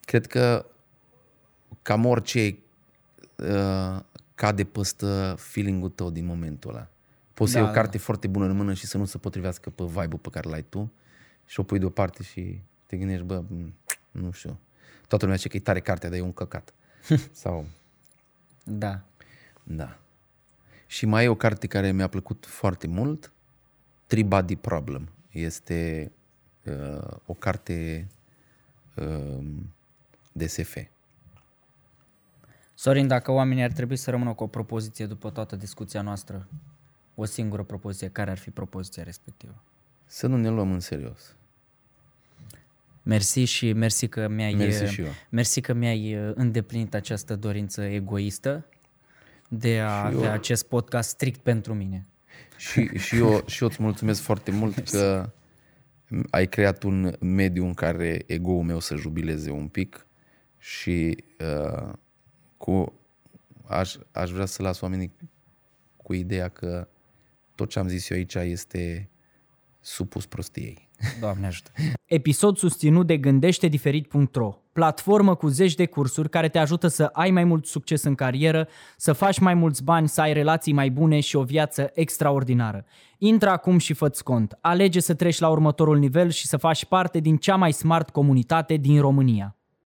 cred că cam orice uh, cade păstă feeling-ul tău din momentul ăla. Poți să
Da,
iei o
da.
carte foarte bună în mână și să nu se potrivească pe vibe-ul pe care l-ai tu și o pui deoparte și te gândești, bă, m, nu știu. Toată lumea zice că e tare cartea, dar e un căcat. Sau,
Da.
da. Și mai e o carte care mi-a plăcut foarte mult, Three Body Problem. Este uh, o carte uh, de SF.
Sorin, dacă oamenii ar trebui să rămână cu o propoziție după toată discuția noastră, o singură propoziție, care ar fi propoziția respectivă?
Să nu ne luăm în serios.
Mersi și mersi că mi-ai,
Mersi și eu.
mersi că mi-ai uh, îndeplinit această dorință egoistă de a avea acest podcast strict pentru mine.
Și, și, eu, și eu îți mulțumesc foarte mult că ai creat un mediu în care ego-ul meu să jubileze un pic și uh, cu, aș, aș vrea să las oamenii cu ideea că tot ce am zis eu aici este supus prostiei.
Doamne ajută!
Episod susținut de gândește-diferit.ro, platformă cu zeci de cursuri care te ajută să ai mai mult succes în carieră, să faci mai mulți bani, să ai relații mai bune și o viață extraordinară. Intră acum și fă cont. Alege să treci la următorul nivel și să faci parte din cea mai smart comunitate din România.